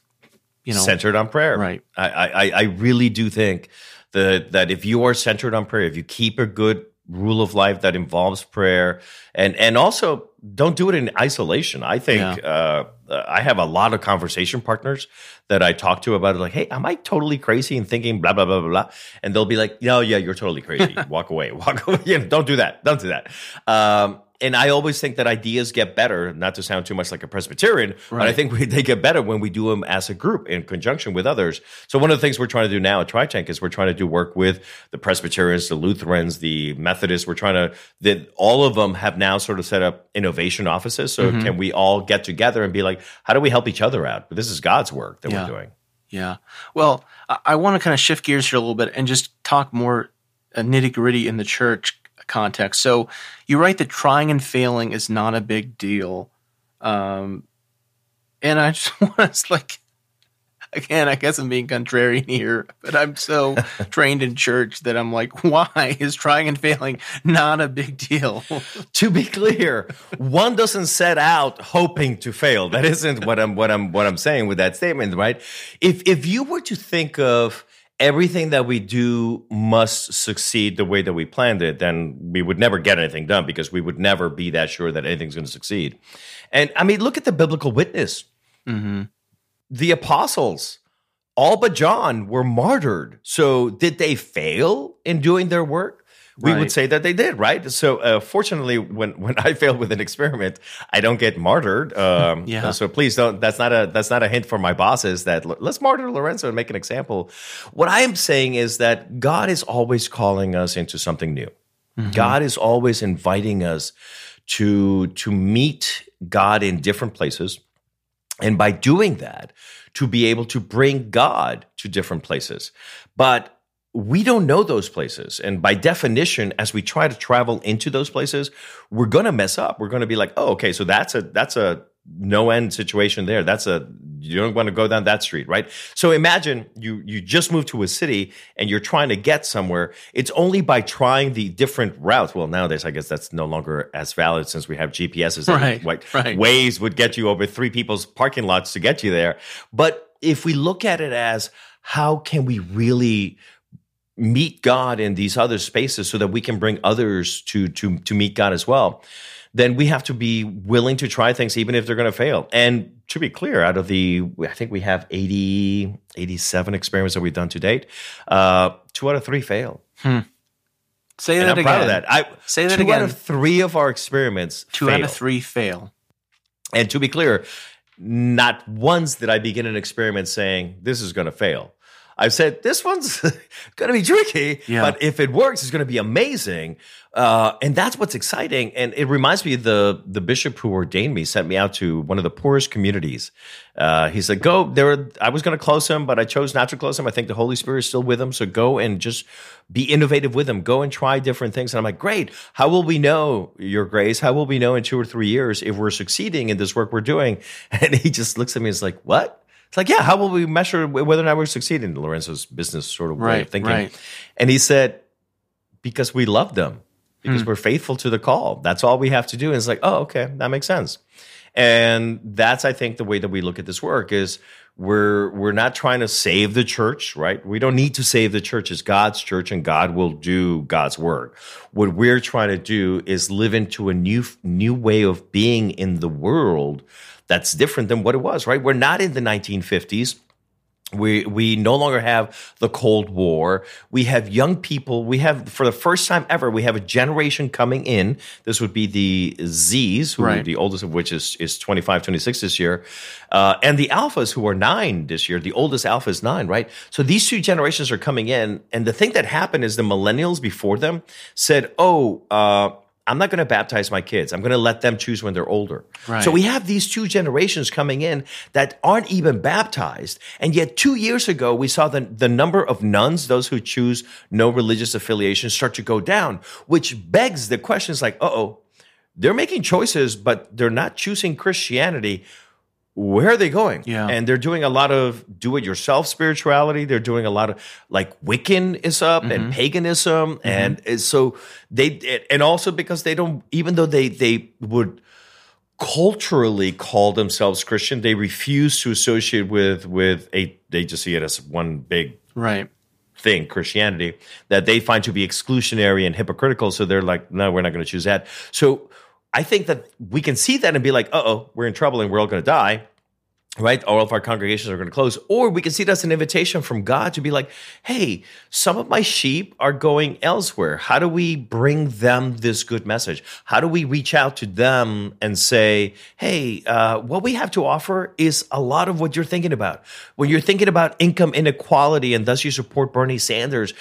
[SPEAKER 1] you know,
[SPEAKER 2] centered on prayer.
[SPEAKER 1] Right.
[SPEAKER 2] I, I, I really do think that that if you are centered on prayer, if you keep a good rule of life that involves prayer, and and also don't do it in isolation. I think uh, I have a lot of conversation partners that I talk to about it. Like, hey, am I totally crazy and thinking blah blah blah blah blah? And they'll be like, no, yeah, you're totally crazy. walk away, walk away. You know, don't do that. Don't do that. Um, and I always think that ideas get better, not to sound too much like a Presbyterian, but I think we, they get better when we do them as a group in conjunction with others. So one of the things we're trying to do now at TryTank is we're trying to do work with the Presbyterians, the Lutherans, the Methodists. We're trying to that all of them have now sort of set up innovation offices. So
[SPEAKER 1] Mm-hmm.
[SPEAKER 2] can we all get together and be like, how do we help each other out? But this is God's work that
[SPEAKER 1] Yeah.
[SPEAKER 2] we're doing.
[SPEAKER 1] Yeah. Well, I, I want to kind of shift gears here a little bit and just talk more uh, nitty gritty in the church context. So you write that trying and failing is not a big deal. Um, and I just want to like, again, I guess I'm being contrarian here, but I'm so trained in church that I'm like, why is trying and failing not a big deal?
[SPEAKER 2] to be clear, one doesn't set out hoping to fail. That isn't what I'm what I'm what I'm saying with that statement, right? If if you were to think of everything that we do must succeed the way that we planned it, then we would never get anything done because we would never be that sure that anything's going to succeed. And I mean, look at the biblical witness.
[SPEAKER 1] mm-hmm.
[SPEAKER 2] The apostles, all but John, were martyred. So did they fail in doing their work? We would say that they did, right? So, uh, fortunately, when when I fail with an experiment, I don't get martyred. Um,
[SPEAKER 1] Yeah.
[SPEAKER 2] So please don't. That's not a that's not a hint for my bosses that let's martyr Lorenzo and make an example. What I am saying is that God is always calling us into something new. God is always inviting us to to meet God in different places, and by doing that, to be able to bring God to different places. But we don't know those places. And by definition, as we try to travel into those places, we're going to mess up. We're going to be like, oh, okay, so that's a, that's a, no end situation there. That's a you don't want to go down that street, right? So imagine you you just moved to a city and you're trying to get somewhere. It's only by trying the different routes. Well, nowadays I guess that's no longer as valid since we have GPSs.
[SPEAKER 1] Right,
[SPEAKER 2] like,
[SPEAKER 1] right.
[SPEAKER 2] Waze would get you over three people's parking lots to get you there. But if we look at it as how can we really meet God in these other spaces so that we can bring others to to to meet God as well, then we have to be willing to try things even if they're going to fail. And to be clear, out of the I think we have 80 87 experiments that we've done to date, uh, two out of three fail.
[SPEAKER 1] Say
[SPEAKER 2] And
[SPEAKER 1] that
[SPEAKER 2] I'm
[SPEAKER 1] again.
[SPEAKER 2] proud of that. I
[SPEAKER 1] Say that
[SPEAKER 2] two
[SPEAKER 1] again.
[SPEAKER 2] out of three of our experiments
[SPEAKER 1] Two
[SPEAKER 2] fail.
[SPEAKER 1] out of three fail.
[SPEAKER 2] And to be clear, not once did I begin an experiment saying this is going to fail. I've said this one's going to be tricky,
[SPEAKER 1] Yeah.
[SPEAKER 2] but if it works, it's going to be amazing. Uh, and that's what's exciting. And it reminds me the the bishop who ordained me sent me out to one of the poorest communities. Uh, he said, "Go there." I was going to close him, but I chose not to close him. I think the Holy Spirit is still with him, so go and just be innovative with him. Go and try different things. And I'm like, "Great! How will we know, Your Grace? How will we know in two or three years if we're succeeding in this work we're doing?" And he just looks at me and is like, "What?" It's like, yeah, how will we measure whether or not we're succeeding? Lorenzo's business sort of way
[SPEAKER 1] Right,
[SPEAKER 2] of thinking.
[SPEAKER 1] right.
[SPEAKER 2] And he said, because we love them,
[SPEAKER 1] Hmm.
[SPEAKER 2] because we're faithful to the call. That's all we have to do. And it's like, oh, okay, that makes sense. And that's, I think, the way that we look at this work is We're we're not trying to save the church, right? We don't need to save the church. It's God's church, and God will do God's work. What we're trying to do is live into a new new way of being in the world that's different than what it was, right? We're not in the 1950s we we no longer have the Cold War. We have young people. We have for the first time ever, we have a generation coming in. This would be the Z's, who
[SPEAKER 1] Right.
[SPEAKER 2] the oldest of which is is 25, 26 this year, uh, and the Alphas, who are nine this year. The oldest Alpha is nine, right? So these two generations are coming in, and the thing that happened is the millennials before them said, "Oh." Uh, I'm not going to baptize my kids. I'm going to let them choose when they're older.
[SPEAKER 1] Right.
[SPEAKER 2] So we have these two generations coming in that aren't even baptized. And yet, two years ago, we saw the, the number of nones, those who choose no religious affiliation, start to go down, which begs the questions like, uh oh, they're making choices, but they're not choosing Christianity. Where are they going?
[SPEAKER 1] Yeah.
[SPEAKER 2] And they're doing a lot of do it yourself spirituality. They're doing a lot of like Wiccan is up and mm-hmm. paganism. Mm-hmm. And it's so they, and also because they don't, even though they, they would, culturally call themselves Christian. They refuse to associate with with a. They just see it as one big
[SPEAKER 1] Right.
[SPEAKER 2] thing, Christianity, that they find to be exclusionary and hypocritical. So they're like, no, we're not going to choose that. So I think that we can see that and be like, uh oh, we're in trouble and we're all going to die. Right? All of our congregations are going to close. Or we can see it as an invitation from God to be like, hey, some of my sheep are going elsewhere. How do we bring them this good message? How do we reach out to them and say, hey, uh, what we have to offer is a lot of what you're thinking about. When you're thinking about income inequality and thus you support Bernie Sanders,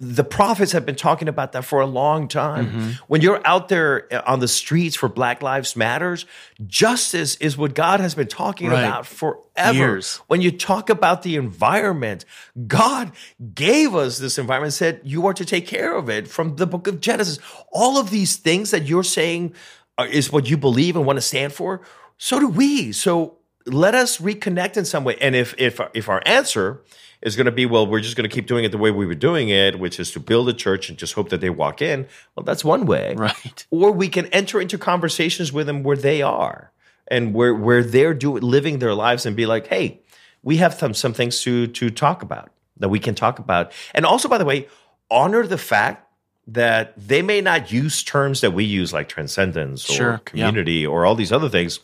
[SPEAKER 2] the prophets have been talking about that for a long time. Mm-hmm. When you're out there on the streets for Black Lives Matters, justice is what God has been talking
[SPEAKER 1] Right.
[SPEAKER 2] about forever.
[SPEAKER 1] Years.
[SPEAKER 2] When you talk about the environment, God gave us this environment said you are to take care of it from the book of Genesis. All of these things that you're saying are, is what you believe and want to stand for, so do we. So let us reconnect in some way. And if if if our answer is going to be, well, we're just going to keep doing it the way we were doing it, which is to build a church and just hope that they walk in. Well, that's one way.
[SPEAKER 1] Right.
[SPEAKER 2] Or we can enter into conversations with them where they are and where where they're doing living their lives and be like, hey, we have some some things to to talk about that we can talk about. And also, by the way, honor the fact that they may not use terms that we use like transcendence
[SPEAKER 1] Sure,
[SPEAKER 2] or
[SPEAKER 1] yeah.
[SPEAKER 2] community or all these other things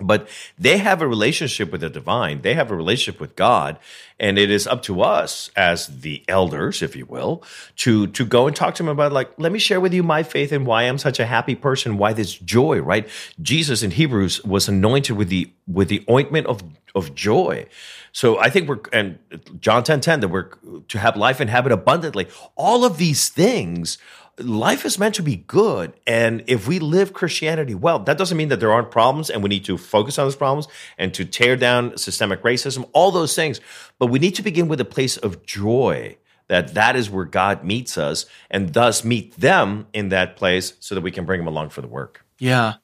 [SPEAKER 2] but they have a relationship with the divine. They have a relationship with god. And it is up to us as the elders if you will to to go and talk to them about like let me share with you my faith and why i'm such a happy person why this joy right? Jesus in hebrews was anointed with the with the ointment of of joy. So i think we're and john 10 10 that we're to have life and have it abundantly. All of these things life is meant to be good. And if we live Christianity well, that doesn't mean that there aren't problems and we need to focus on those problems and to tear down systemic racism, all those things. But we need to begin with a place of joy that that is where God meets us and thus meet them in that place so that we can bring them along for the work.
[SPEAKER 1] Yeah.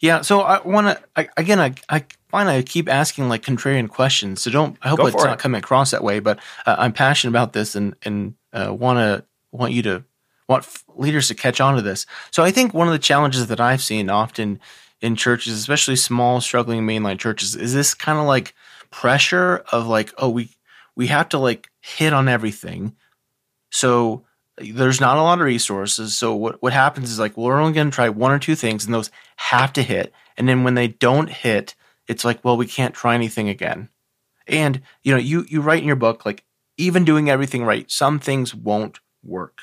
[SPEAKER 1] Yeah. So I want to, I, again, I, I find I keep asking like contrarian questions. So don't, I hope it's
[SPEAKER 2] for
[SPEAKER 1] not coming across that way, but uh, I'm passionate about this and, and uh, want to, want you to, want leaders to catch on to this. So I think one of the challenges that I've seen often in churches, especially small, struggling mainline churches, is this kind of like pressure of like, oh, we, we have to like hit on everything. So there's not a lot of resources. So what, what happens is like we're only going to try one or two things, and those have to hit. And then when they don't hit, it's like, well, we can't try anything again. And you know, you you write in your book like even doing everything right, some things won't work.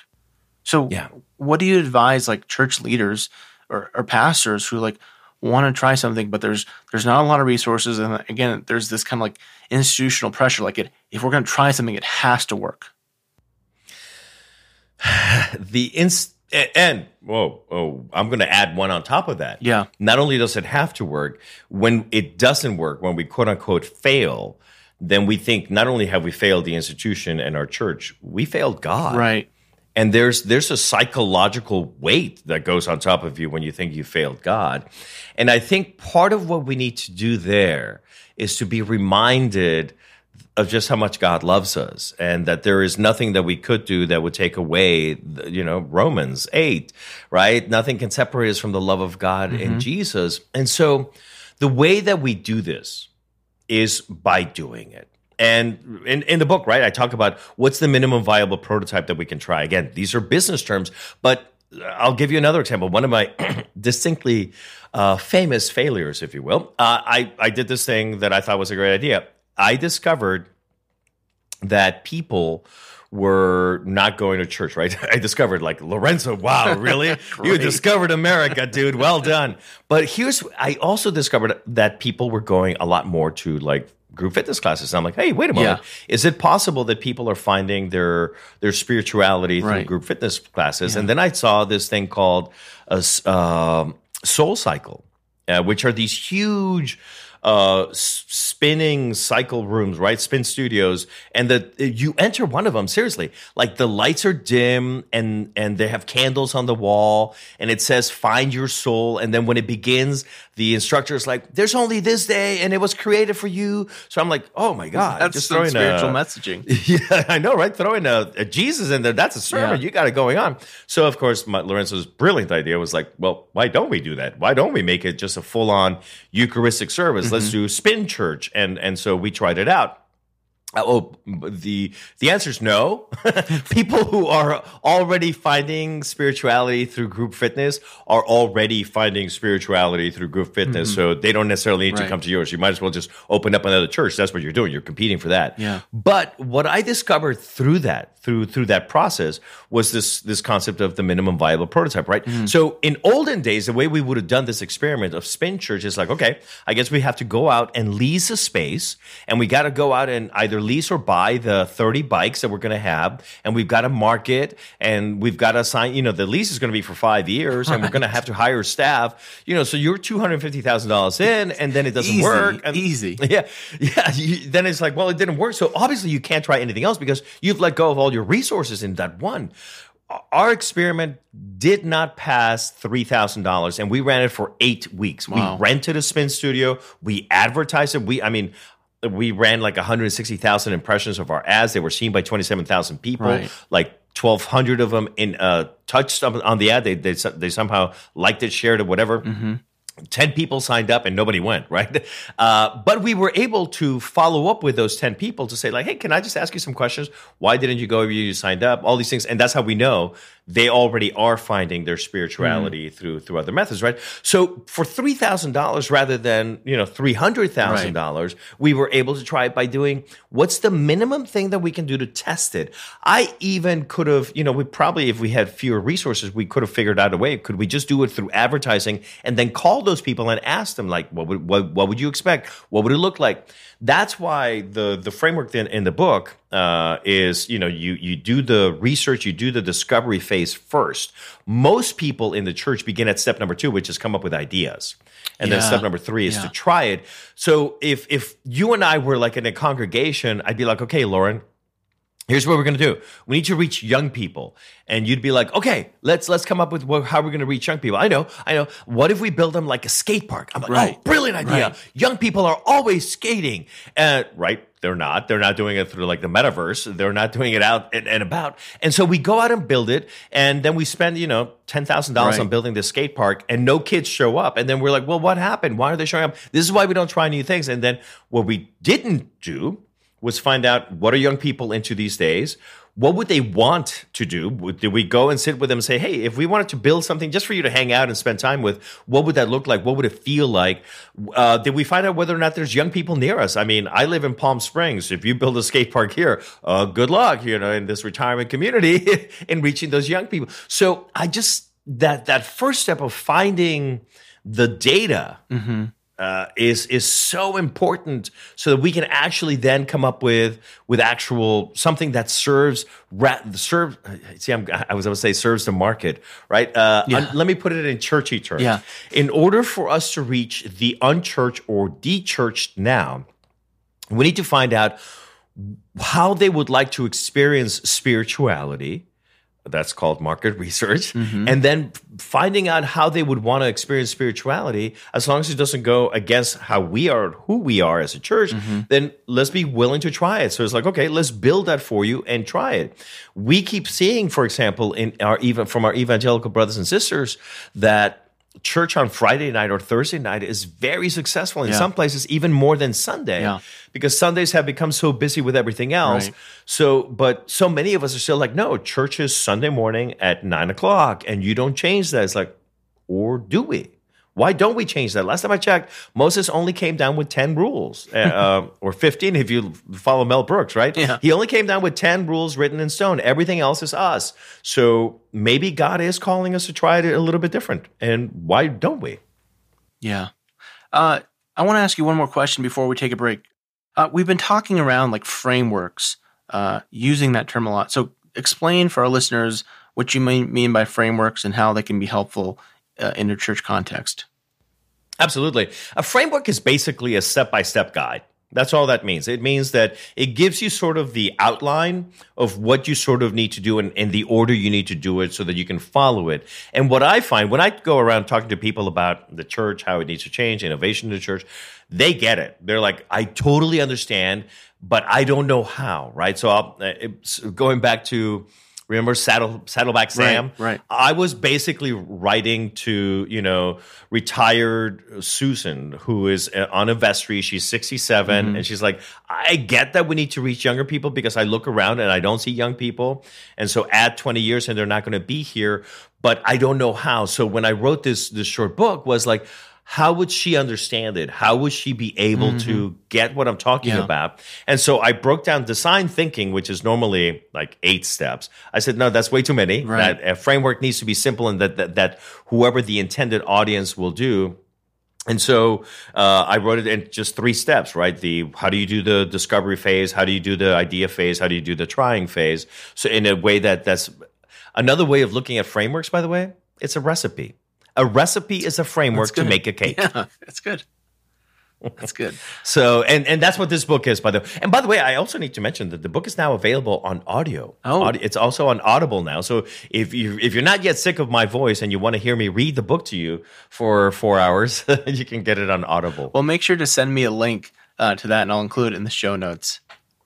[SPEAKER 1] So
[SPEAKER 2] Yeah.
[SPEAKER 1] what do you advise like church leaders or, or pastors who like want to try something, but there's there's not a lot of resources, and again, there's this kind of like institutional pressure. Like it, if we're going to try something, it has to work.
[SPEAKER 2] The inst and whoa, oh, I'm going to add one on top of that.
[SPEAKER 1] Yeah.
[SPEAKER 2] Not only does it have to work, when it doesn't work, when we quote unquote fail, then we think not only have we failed the institution and our church, we failed God.
[SPEAKER 1] Right.
[SPEAKER 2] And there's there's a psychological weight that goes on top of you when you think you failed God. And I think part of what we need to do there is to be reminded of just how much God loves us and that there is nothing that we could do that would take away, you know, Romans 8, right? Nothing can separate us from the love of God in mm-hmm. Jesus. And so the way that we do this is by doing it. And in, in the book, right, I talk about what's the minimum viable prototype that we can try. Again, these are business terms, but I'll give you another example. One of my distinctly uh, famous failures, if you will, uh, I, I did this thing that I thought was a great idea. I discovered that people were not going to church, right? I discovered like Lorenzo, wow, really? you discovered America, dude. Well done. But here's I also discovered that people were going a lot more to like group fitness classes. And I'm like, hey, wait a moment.
[SPEAKER 1] Yeah.
[SPEAKER 2] Is it possible that people are finding their their spirituality through
[SPEAKER 1] Right.
[SPEAKER 2] group fitness classes? And then I saw this thing called a um, Soul Cycle, uh, which are these huge uh, spinning cycle rooms, right? Spin studios, and the you enter one of them. Seriously, like the lights are dim, and and they have candles on the wall, and it says "Find your soul." And then when it begins, the instructor is like, "There's only this day, and it was created for you." So I'm like, "Oh my god!"
[SPEAKER 1] That's
[SPEAKER 2] just throwing
[SPEAKER 1] spiritual
[SPEAKER 2] a,
[SPEAKER 1] messaging.
[SPEAKER 2] yeah, I know, right? Throwing a, a Jesus in there, that's a sermon.
[SPEAKER 1] Yeah.
[SPEAKER 2] You got it going on. So, of course, my, Lorenzo's brilliant idea was like, well, why don't we do that? Why don't we make it just a full on Eucharistic service? Mm-hmm. Let's do spin church. And, and so we tried it out. Uh, Oh, the the answer is no. People who are already finding spirituality through group fitness are already finding spirituality through group fitness. So they don't necessarily need to come to yours. You might as well just open up another church. That's what you're doing. You're competing for that.
[SPEAKER 1] Yeah.
[SPEAKER 2] But what I discovered through that, through through that process, was this this concept of the minimum viable prototype, right? So in olden days, the way we would have done this experiment of spin church is like, okay, I guess we have to go out and lease a space, and we got to go out and either lease or buy the 30 bikes that we're going to have, and we've got to market, and we've got to sign. You know, the lease is going to be for five years, and we're going to have to hire staff. You know, so you're two hundred fifty thousand dollars in, and then it doesn't
[SPEAKER 1] Easy,
[SPEAKER 2] work. And,
[SPEAKER 1] easy.
[SPEAKER 2] yeah, yeah. You, then it's like, well, it didn't work. So obviously, you can't try anything else because you've let go of all your resources in that one. Our experiment did not pass three thousand dollars, and we ran it for eight weeks.
[SPEAKER 1] Wow.
[SPEAKER 2] We rented a spin studio. We advertised it. We, I mean. We ran like 160,000 impressions of our ads. They were seen by 27,000 people.
[SPEAKER 1] Right.
[SPEAKER 2] Like 1,200 of them in uh, touched on the ad. They, they they somehow liked it, shared it, whatever. 10 people signed up and nobody went, right? Uh, but we were able to follow up with those 10 people to say, like, hey, can I just ask you some questions? Why didn't you go? You signed up, all these things. And that's how we know they already are finding their spirituality mm-hmm. through through other methods, right? So for $3,000 rather than, you know, $300,000, we were able to try it by doing what's the minimum thing that we can do to test it. I even could have, you know, we probably, if we had fewer resources, we could have figured out a way. Could we just do it through advertising and then call those people and ask them, like, what would, what, what would you expect? What would it look like? That's why the, the framework then in the book uh, is, you know, you, you do the research, you do the discovery phase first. Most people in the church begin at step number two, which is come up with ideas. And then step number three is
[SPEAKER 1] Yeah.
[SPEAKER 2] to try it. So if if you and I were like in a congregation, I'd be like, okay, Lauren, here's what we're going to do. We need to reach young people, and you'd be like, okay, let's let's come up with what, how we're going to reach young people. I know, I know. What if we build them like a skate park? I'm like,
[SPEAKER 1] Right.
[SPEAKER 2] oh, brilliant idea.
[SPEAKER 1] Right.
[SPEAKER 2] Young people are always skating, uh, right? They're not. They're not doing it through like the metaverse. They're not doing it out and, and about. And so we go out and build it, and then we spend, you know, ten thousand dollars
[SPEAKER 1] Right.
[SPEAKER 2] on building this skate park, and no kids show up. And then we're like, well, what happened? Why are they showing up? This is why we don't try new things. And then what we didn't do was find out what are young people into these days. What would they want to do? Did we go and sit with them and say, hey, if we wanted to build something just for you to hang out and spend time with, what would that look like? What would it feel like? Uh, did we find out whether or not there's young people near us? I mean, I live in Palm Springs. If you build a skate park here, uh, good luck, you know, in this retirement community in reaching those young people. So I just, that, that first step of finding the data uh, is is so important so that we can actually then come up with with actual something that serves ra- serve see I'm, I was going to say serves the market right uh,
[SPEAKER 1] Yeah.
[SPEAKER 2] un- let me put it in churchy terms
[SPEAKER 1] Yeah.
[SPEAKER 2] in order for us to reach the unchurched or dechurched now we need to find out how they would like to experience spirituality that's called market research mm-hmm. and then finding out how they would want to experience spirituality as long as it doesn't go against how we are who we are as a church mm-hmm. then let's be willing to try it. So it's like okay let's build that for you and try it. We keep seeing for example in our even from our evangelical brothers and sisters that church on Friday night or Thursday night is very successful in
[SPEAKER 1] Yeah.
[SPEAKER 2] some places, even more than Sunday,
[SPEAKER 1] Yeah.
[SPEAKER 2] because Sundays have become so busy with everything else.
[SPEAKER 1] Right.
[SPEAKER 2] So, but so many of us are still like, no, church is Sunday morning at nine o'clock, and you don't change that. It's like, or do we? Why don't we change that? Last time I checked, Moses only came down with 10 rules, uh, uh, or 15 if you follow Mel Brooks, right?
[SPEAKER 1] Yeah.
[SPEAKER 2] He only came down with 10 rules written in stone. Everything else is us. So maybe God is calling us to try it a little bit different. And why don't we?
[SPEAKER 1] Yeah. Uh, I want to ask you one more question before we take a break. Uh, we've been talking around like frameworks, uh, using that term a lot. So explain for our listeners what you mean, mean by frameworks and how they can be helpful uh, in a church context.
[SPEAKER 2] Absolutely. A framework is basically a step by step guide. That's all that means. It means that it gives you sort of the outline of what you sort of need to do and, and the order you need to do it so that you can follow it. And what I find when I go around talking to people about the church, how it needs to change, innovation in the church, they get it. They're like, I totally understand, but I don't know how, right? So I'll, uh, going back to, remember Saddle, Saddleback Sam?
[SPEAKER 1] right.
[SPEAKER 2] I was basically writing to, you know, retired Susan, who is uh, on a vestry. She's 67. And she's like, I get that we need to reach younger people because I look around and I don't see young people. And so add 20 years and they're not going to be here, but I don't know how. So when I wrote this, this short book was like, how would she understand it? How would she be able to get what I'm talking
[SPEAKER 1] Yeah.
[SPEAKER 2] about? And so I broke down design thinking, which is normally like eight steps. I said, no, that's way too many.
[SPEAKER 1] Right.
[SPEAKER 2] That a framework needs to be simple and that, that, that whoever the intended audience will do. And so uh, I wrote it in just three steps, right? The how do you do the discovery phase? How do you do the idea phase? How do you do the trying phase? So in a way that that's another way of looking at frameworks. By the way, it's a recipe. A recipe is a framework to make a cake.
[SPEAKER 1] Yeah, that's good. That's good.
[SPEAKER 2] So and and that's what this book is, by the way. And by the way, I also need to mention that the book is now available on audio.
[SPEAKER 1] Oh.
[SPEAKER 2] Audi- it's also on Audible now. So if you if you're not yet sick of my voice and you want to hear me read the book to you for four hours, you can get it on Audible.
[SPEAKER 1] Well, make sure to send me a link uh, to that and I'll include it in the show notes.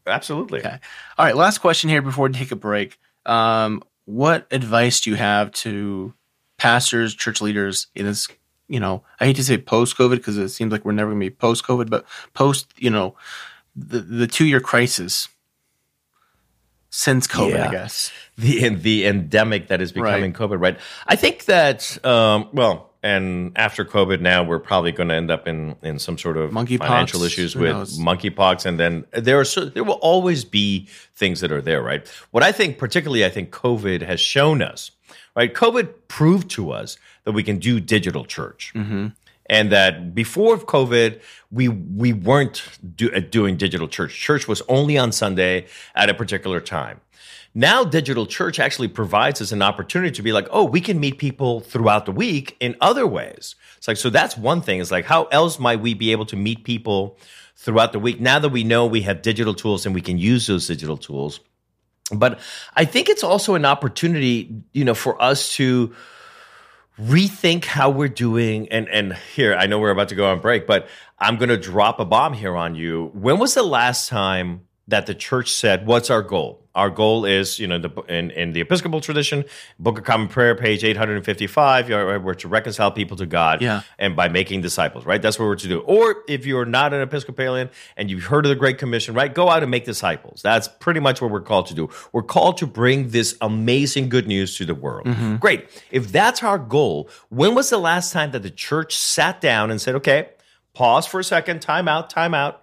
[SPEAKER 2] Absolutely.
[SPEAKER 1] Okay. All right. Last question here before we take a break. Um, what advice do you have to pastors, church leaders in this? You know, I hate to say post COVID because it seems like we're never going to be post COVID, but post, you know, the the two year crisis since COVID,
[SPEAKER 2] Yeah.
[SPEAKER 1] I guess.
[SPEAKER 2] the the endemic that is becoming
[SPEAKER 1] Right.
[SPEAKER 2] COVID, right? I think that um, well, and after COVID, now we're probably going to end up in in some sort of
[SPEAKER 1] Monkeypox,
[SPEAKER 2] financial issues with monkeypox, and then there are cer- there will always be things that are there, right? What I think, particularly, I think COVID has shown us, right? COVID proved to us that we can do digital church and that before COVID, we we weren't do, uh, doing digital church. Church was only on Sunday at a particular time. Now, digital church actually provides us an opportunity to be like, oh, we can meet people throughout the week in other ways. It's like, so that's one thing. It's like, how else might we be able to meet people throughout the week now that we know we have digital tools and we can use those digital tools? But I think it's also an opportunity, you know, for us to rethink how we're doing and and here I know we're about to go on break but I'm going to drop a bomb here on you. When was the last time that the church said what's our goal? Our goal is you know the in, in the episcopal tradition book of common prayer page 855 you we're to reconcile people to god
[SPEAKER 1] Yeah.
[SPEAKER 2] and by making disciples right? That's what we're to do. Or if you're not an episcopalian and you've heard of the great commission right go out and make disciples. That's pretty much what we're called to do. We're called to bring this amazing good news to the world. Mm-hmm. Great. If that's our goal when was the last time that the church sat down and said okay pause for a second time out time out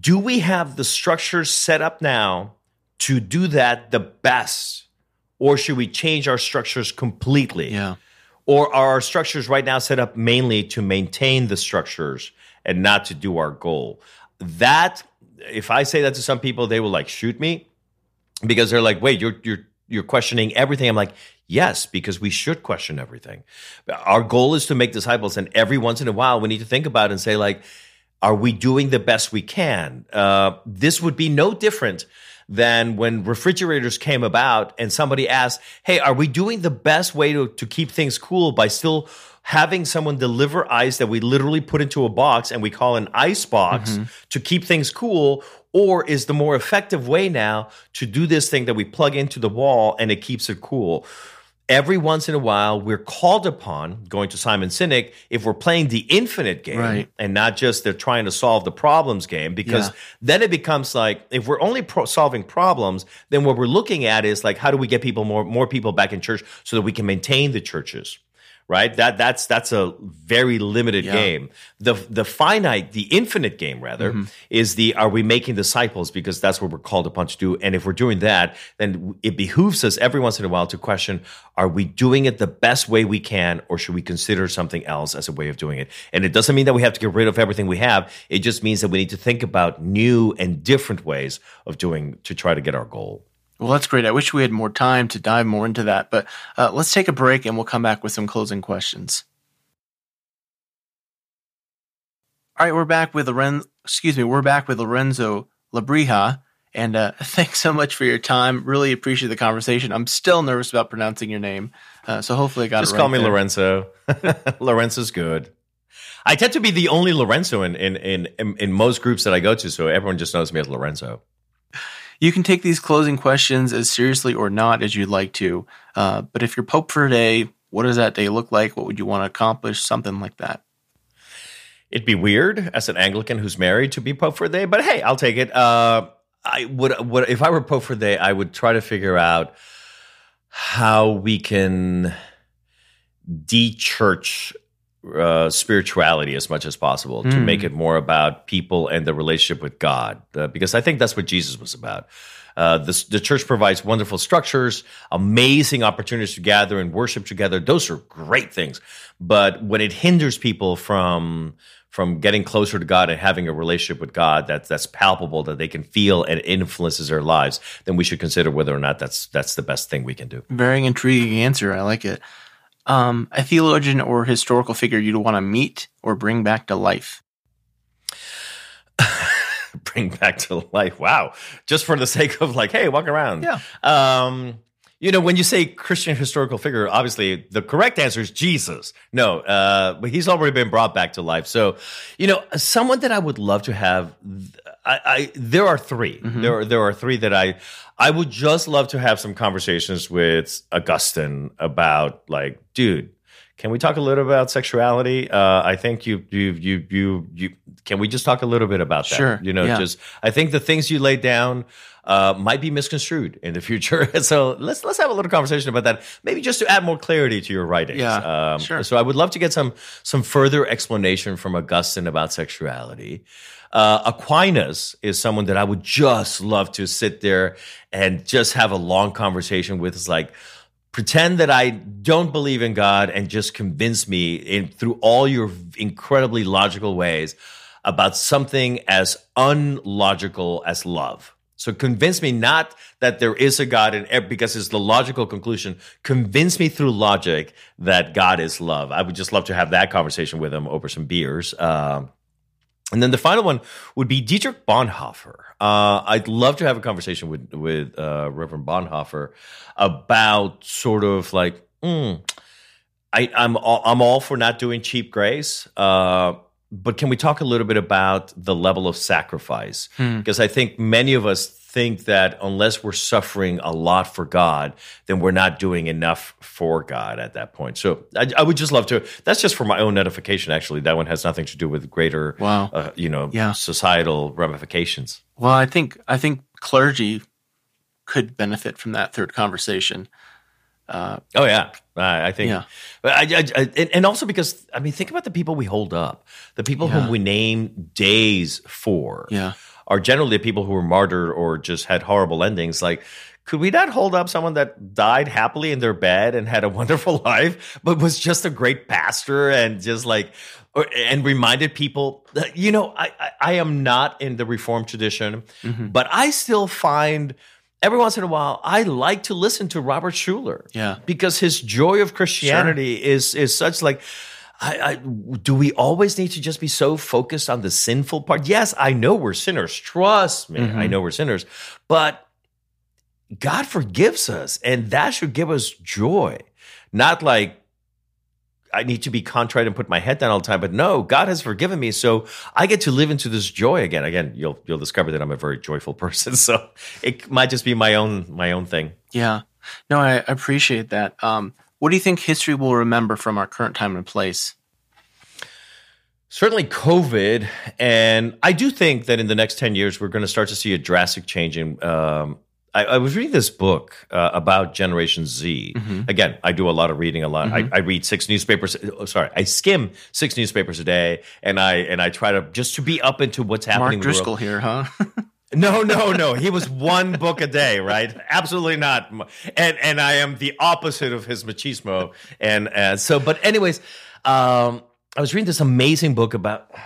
[SPEAKER 2] do we have the structures set up now to do that the best or should we change our structures completely
[SPEAKER 1] Yeah.
[SPEAKER 2] or are our structures right now set up mainly to maintain the structures and not to do our goal? That, if I say that to some people, they will like shoot me because they're like, wait, you're, you're, you're questioning everything. I'm like, yes, because we should question everything. Our goal is to make disciples. And every once in a while, we need to think about it and say, like, are we doing the best we can? Uh, this would be no different than when refrigerators came about and somebody asked, Hey, are we doing the best way to, to keep things cool by still having someone deliver ice that we literally put into a box and we call an ice box to keep things cool? Or is the more effective way now to do this thing that we plug into the wall and it keeps it cool? Every once in a while we're called upon going to Simon Sinek if we're playing the infinite game
[SPEAKER 1] Right.
[SPEAKER 2] and not just they're trying to solve the problems game because
[SPEAKER 1] Yeah.
[SPEAKER 2] then it becomes like if we're only pro- solving problems then what we're looking at is like how do we get people more more people back in church so that we can maintain the churches right? That that's that's a very limited
[SPEAKER 1] Yeah.
[SPEAKER 2] game. The the finite the infinite game rather
[SPEAKER 1] Mm-hmm.
[SPEAKER 2] is the are we making disciples? Because that's what we're called upon to do. And if we're doing that then it behooves us every once in a while to question are we doing it the best way we can or should we consider something else as a way of doing it? And it doesn't mean that we have to get rid of everything we have. It just means that we need to think about new and different ways of doing to try to get our goal
[SPEAKER 1] Well, that's great. I wish we had more time to dive more into that, but uh, let's take a break and we'll come back with some closing questions. All right, we're back with Loren. Excuse me, we're back with Lorenzo Lebrija, and uh, thanks so much for your time. Really appreciate the conversation. I'm still nervous about pronouncing your name, uh, so hopefully I got
[SPEAKER 2] just
[SPEAKER 1] it right.
[SPEAKER 2] call me
[SPEAKER 1] there.
[SPEAKER 2] lorenzo lorenzo's good i tend to be the only lorenzo in, in in in in most groups that i go to so everyone just knows me as lorenzo
[SPEAKER 1] You can take these closing questions as seriously or not as you'd like to. Uh, but if you're Pope for a day, what does that day look like? What would you want to accomplish? Something like that.
[SPEAKER 2] It'd be weird as an Anglican who's married to be Pope for a day, but hey, I'll take it. Uh, I would, would if I were Pope for a day, I would try to figure out how we can de-church uh, spirituality as much as possible to
[SPEAKER 1] Mm.
[SPEAKER 2] make it more about people and the relationship with God, uh, because I think that's what Jesus was about. Uh, the, the church provides wonderful structures, amazing opportunities to gather and worship together. Those are great things. But when it hinders people from from getting closer to God and having a relationship with God that's that's palpable that they can feel and influences their lives, then we should consider whether or not that's that's the best thing we can do.
[SPEAKER 1] Very intriguing answer. I like it. Um, a theologian or historical figure you'd want to meet or bring back to life.
[SPEAKER 2] Bring back to life. Wow. Just for the sake of like, hey, walk around.
[SPEAKER 1] Yeah.
[SPEAKER 2] Um, you know, when you say Christian historical figure, obviously the correct answer is Jesus. No, uh, but he's already been brought back to life. So, you know, someone that I would love to have, I, I there are 3 There are there are three that I I would just love to have some conversations with Augustine about like, dude, can we talk a little about sexuality? Uh, I think you you you you you can we just talk a little bit about that?
[SPEAKER 1] Sure,
[SPEAKER 2] You know,
[SPEAKER 1] yeah.
[SPEAKER 2] just I think the things you laid down uh, might be misconstrued in the future. so let's let's have a little conversation about that. Maybe just to add more clarity to your writings.
[SPEAKER 1] Yeah,
[SPEAKER 2] Um,
[SPEAKER 1] sure.
[SPEAKER 2] So I would love to get some some further explanation from Augustine about sexuality. Uh, Aquinas is someone that I would just love to sit there and just have a long conversation with. It's like pretend that I don't believe in God and just convince me in through all your incredibly logical ways about something as unlogical as love. So convince me not that there is a God and because it's the logical conclusion. Convince me through logic that God is love. I would just love to have that conversation with him over some beers. Um, and then the final one would be Dietrich Bonhoeffer. Uh, I'd love to have a conversation with with uh, Reverend Bonhoeffer about sort of like, mm, I, I'm all, I'm all for not doing cheap grace, uh, but can we talk a little bit about the level of sacrifice? Because I think many of us think that unless we're suffering a lot for God, then we're not doing enough for God at that point. So I, I would just love to. That's just for my own edification. Actually, that one has nothing to do with greater,
[SPEAKER 1] Wow.
[SPEAKER 2] uh, you know,
[SPEAKER 1] Yeah.
[SPEAKER 2] societal ramifications.
[SPEAKER 1] Well, I think I think clergy could benefit from that third conversation.
[SPEAKER 2] Oh yeah, I, I think.
[SPEAKER 1] Yeah.
[SPEAKER 2] I, I, I- and, and also because I mean, think about the people we hold up, the people
[SPEAKER 1] Yeah.
[SPEAKER 2] whom we name days for.
[SPEAKER 1] Yeah.
[SPEAKER 2] Are generally people who were martyred or just had horrible endings. Like, could we not hold up someone that died happily in their bed and had a wonderful life, but was just a great pastor and just like, or, and reminded people that, you know, I, I, I am not in the Reformed tradition,
[SPEAKER 1] Mm-hmm.
[SPEAKER 2] but I still find every once in a while, I like to listen to Robert Schuller.
[SPEAKER 1] Yeah.
[SPEAKER 2] Because his joy of Christianity is, is such like, I, I, do we always need to just be so focused on the sinful part? Yes, I know we're sinners. Trust me, I know we're sinners. But God forgives us, and that should give us joy. Not like I need to be contrite and put my head down all the time, but no, God has forgiven me, so I get to live into this joy again. Again, you'll you'll discover that I'm a very joyful person, so it might just be my own my own thing.
[SPEAKER 1] Yeah. No, I appreciate that. Um, what do you think history will remember from our current time and place?
[SPEAKER 2] Certainly COVID. And I do think that in the next 10 years, we're going to start to see a drastic change in. Um, I, I, was reading this book uh, about Generation Z. Mm-hmm. Again, I do a lot of reading. A lot. Mm-hmm. I, I, read six newspapers. Oh, sorry, I skim six newspapers a day, and I and I try to just to be up into what's happening.
[SPEAKER 1] Mark Driscoll here, huh?
[SPEAKER 2] No, no, no. He was one book a day, right? Absolutely not. And and I am the opposite of his machismo. And uh, so, but anyways, um, I was reading this amazing book about. I'm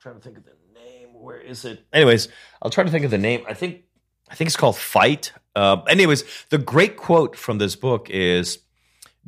[SPEAKER 2] trying to think of the name. Where is it? Anyways, I'll try to think of the name. I think I think it's called Fight. Uh, anyways, the great quote from this book is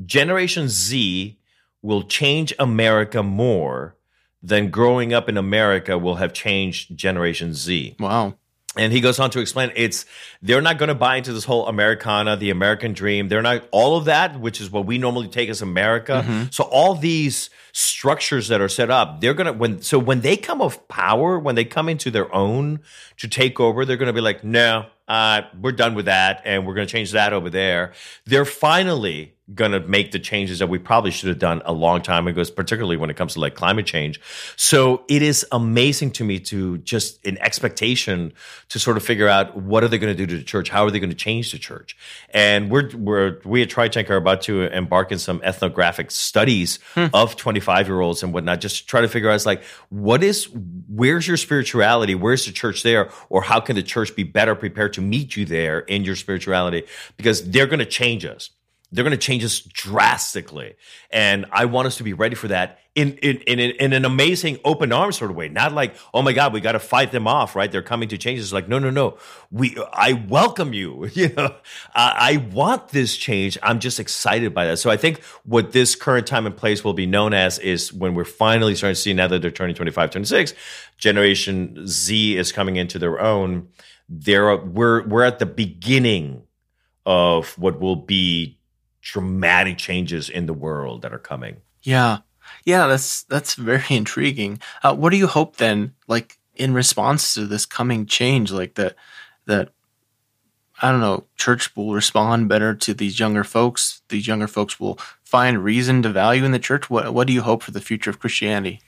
[SPEAKER 2] Generation Z will change America more than growing up in America will have changed Generation Z.
[SPEAKER 1] Wow.
[SPEAKER 2] And he goes on to explain it's they're not going to buy into this whole Americana, the American dream. They're not all of that, which is what we normally take as America. Mm-hmm. So all these structures that are set up, they're gonna when so when they come of power, when they come into their own to take over, they're gonna be like, no, uh, we're done with that, and we're gonna change that over there. They're finally going to make the changes that we probably should have done a long time ago, particularly when it comes to like climate change. So it is amazing to me to just in expectation to sort of figure out what are they going to do to the church? How are they going to change the church? And we're, we're, we at TryTank are about to embark in some ethnographic studies hmm. of 25 year olds and whatnot, just to try to figure out, like, what is, where's your spirituality? Where's the church there? Or how can the church be better prepared to meet you there in your spirituality? Because they're going to change us they're going to change us drastically. And I want us to be ready for that in, in, in, in an amazing open arms sort of way. Not like, oh my God, we got to fight them off, right? They're coming to change. It's like, no, no, no. We, I welcome you. You know, I, I want this change. I'm just excited by that. So I think what this current time and place will be known as is when we're finally starting to see now that they're turning 25, 26, Generation Z is coming into their own. There, we're, we're at the beginning of what will be dramatic changes in the world that are coming.
[SPEAKER 1] Yeah. Yeah, that's that's very intriguing. Uh, what do you hope then, like in response to this coming change, like that that I don't know, church will respond better to these younger folks. These younger folks will find reason to value in the church. What what do you hope for the future of Christianity?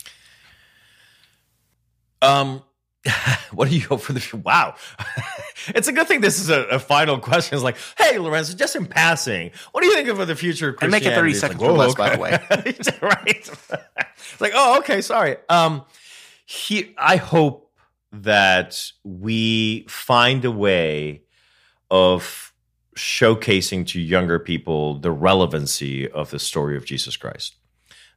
[SPEAKER 2] Um, what do you hope for the future? wow? it's a good thing this is a, a, final question. It's like, hey, Lorenzo, just in passing, what do you think of the future of
[SPEAKER 1] And make it 30 seconds like, or less, okay. by the way.
[SPEAKER 2] right. it's like, oh, okay, sorry. Um, he, I hope that we find a way of showcasing to younger people the relevancy of the story of Jesus Christ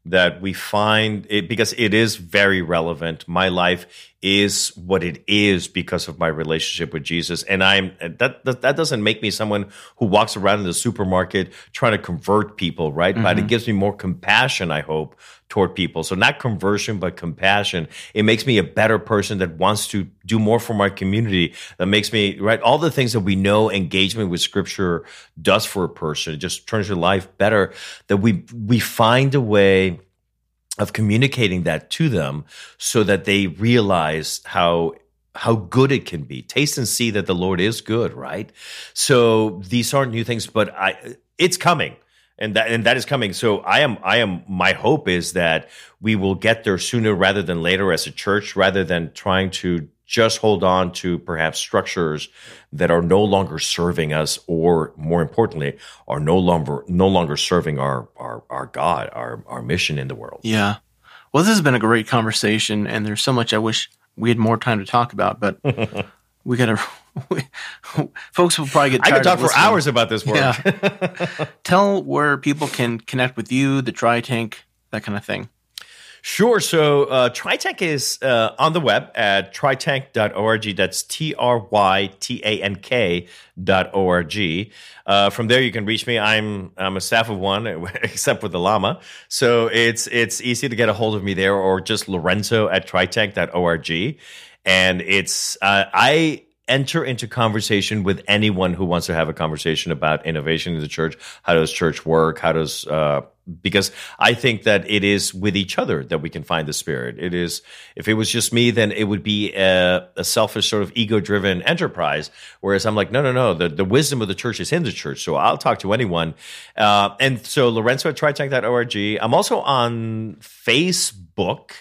[SPEAKER 2] that we find it because it is very relevant. My life is what it is because of my relationship with Jesus, and I'm that that, that doesn't make me someone who walks around in the supermarket trying to convert people, right? Mm-hmm. But it mm-hmm. gives me more compassion. I hope toward people. So not conversion, but compassion. It makes me a better person that wants to do more for my community. That makes me right. All the things that we know engagement with Scripture does for a person. It just turns your life better. That we we find a way of communicating that to them so that they realize how how good it can be. Taste and see that the Lord is good, right? So these aren't new things, but I it's coming. And that and that is coming. So I am I am my hope is that we will get there sooner rather than later as a church, rather than trying to just hold on to perhaps structures that are no longer serving us or more importantly are no longer no longer serving our our, our god our our mission in the world.
[SPEAKER 1] Yeah. Well this has been a great conversation and there's so much i wish we had more time to talk about but we gotta we, folks will probably get
[SPEAKER 2] i could talk for hours about this work.
[SPEAKER 1] Yeah. tell where people can connect with you the TryTank that kind of thing
[SPEAKER 2] Sure. So uh, TryTank is uh, on the web at trytank.org. That's T R Y T A N K dot org. Uh, from there, you can reach me. I'm I'm a staff of one, except with the llama. So it's it's easy to get a hold of me there, or just Lorenzo at trytank.org. And it's uh, I enter into conversation with anyone who wants to have a conversation about innovation in the church. How does church work? How does uh, because I think that it is with each other that we can find the spirit. It is if it was just me, then it would be a, a selfish sort of ego driven enterprise. Whereas I'm like, no, no, no. The the wisdom of the church is in the church, so I'll talk to anyone. Uh, and so Lorenzo at trytank.org. I'm also on Facebook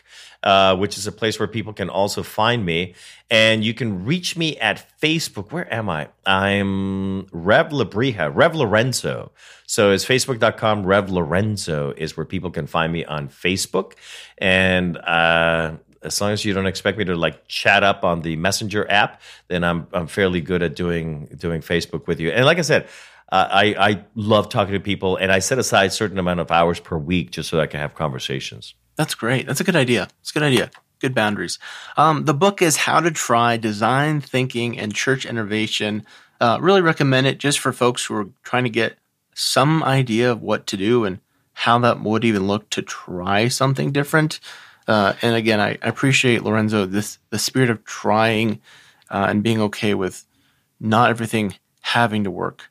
[SPEAKER 2] uh, which is a place where people can also find me. And you can reach me at Facebook. Where am I? I'm Rev Lebrija, Rev Lorenzo. So it's facebook.com. Rev Lorenzo is where people can find me on Facebook. And uh, as long as you don't expect me to like chat up on the Messenger app, then I'm I'm fairly good at doing doing Facebook with you. And like I said, uh, I I love talking to people, and I set aside a certain amount of hours per week just so I can have conversations.
[SPEAKER 1] That's great. That's a good idea. It's a good idea. Good boundaries. Um, the book is How to Try Design Thinking and Church Innovation. Uh, really recommend it just for folks who are trying to get some idea of what to do and how that would even look to try something different. Uh, and again, I, I, appreciate Lorenzo this the spirit of trying uh, and being okay with not everything having to work,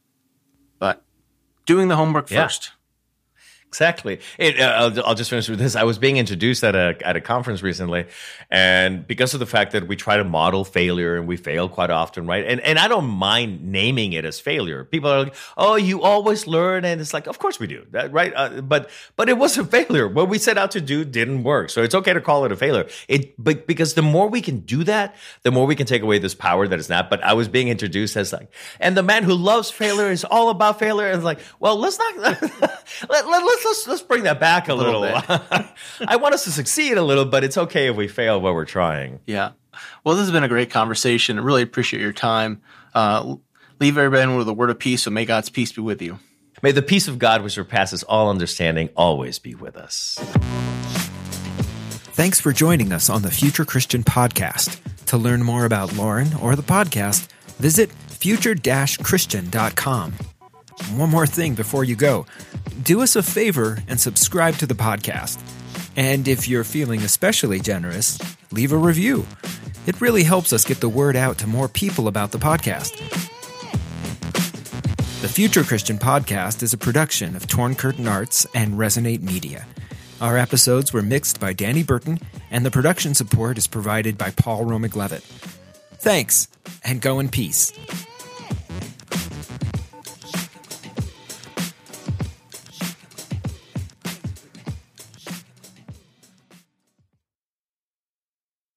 [SPEAKER 1] but doing the homework yeah. first.
[SPEAKER 2] Exactly. It, uh, I'll, I'll, just finish with this. I was being introduced at a at a conference recently, and because of the fact that we try to model failure and we fail quite often, right? And and I don't mind naming it as failure. People are like, "Oh, you always learn," and it's like, of course we do, that, right? Uh, but but it was a failure. What we set out to do didn't work, so it's okay to call it a failure. It but because the more we can do that, the more we can take away this power that is not. But I was being introduced as like, and the man who loves failure is all about failure. And like, well, let's not let, let, let's let's let's bring that back a, a little. little. I want us to succeed a little, but it's okay if we fail while we're trying.
[SPEAKER 1] Yeah. Well, this has been a great conversation. I really appreciate your time. Uh, leave everybody with a word of peace. So may God's peace be with you.
[SPEAKER 2] May the peace of God, which surpasses all understanding, always be with us.
[SPEAKER 3] Thanks for joining us on the Future Christian Podcast. To learn more about Lauren or the podcast, visit future-christian.com. One more thing before you go do us a favor and subscribe to the podcast. And if you're feeling especially generous, leave a review. It really helps us get the word out to more people about the podcast. The Future Christian Podcast is a production of Torn Curtain Arts and Resonate Media. Our episodes were mixed by Danny Burton, and the production support is provided by Paul Romick Levitt. Thanks, and go in peace.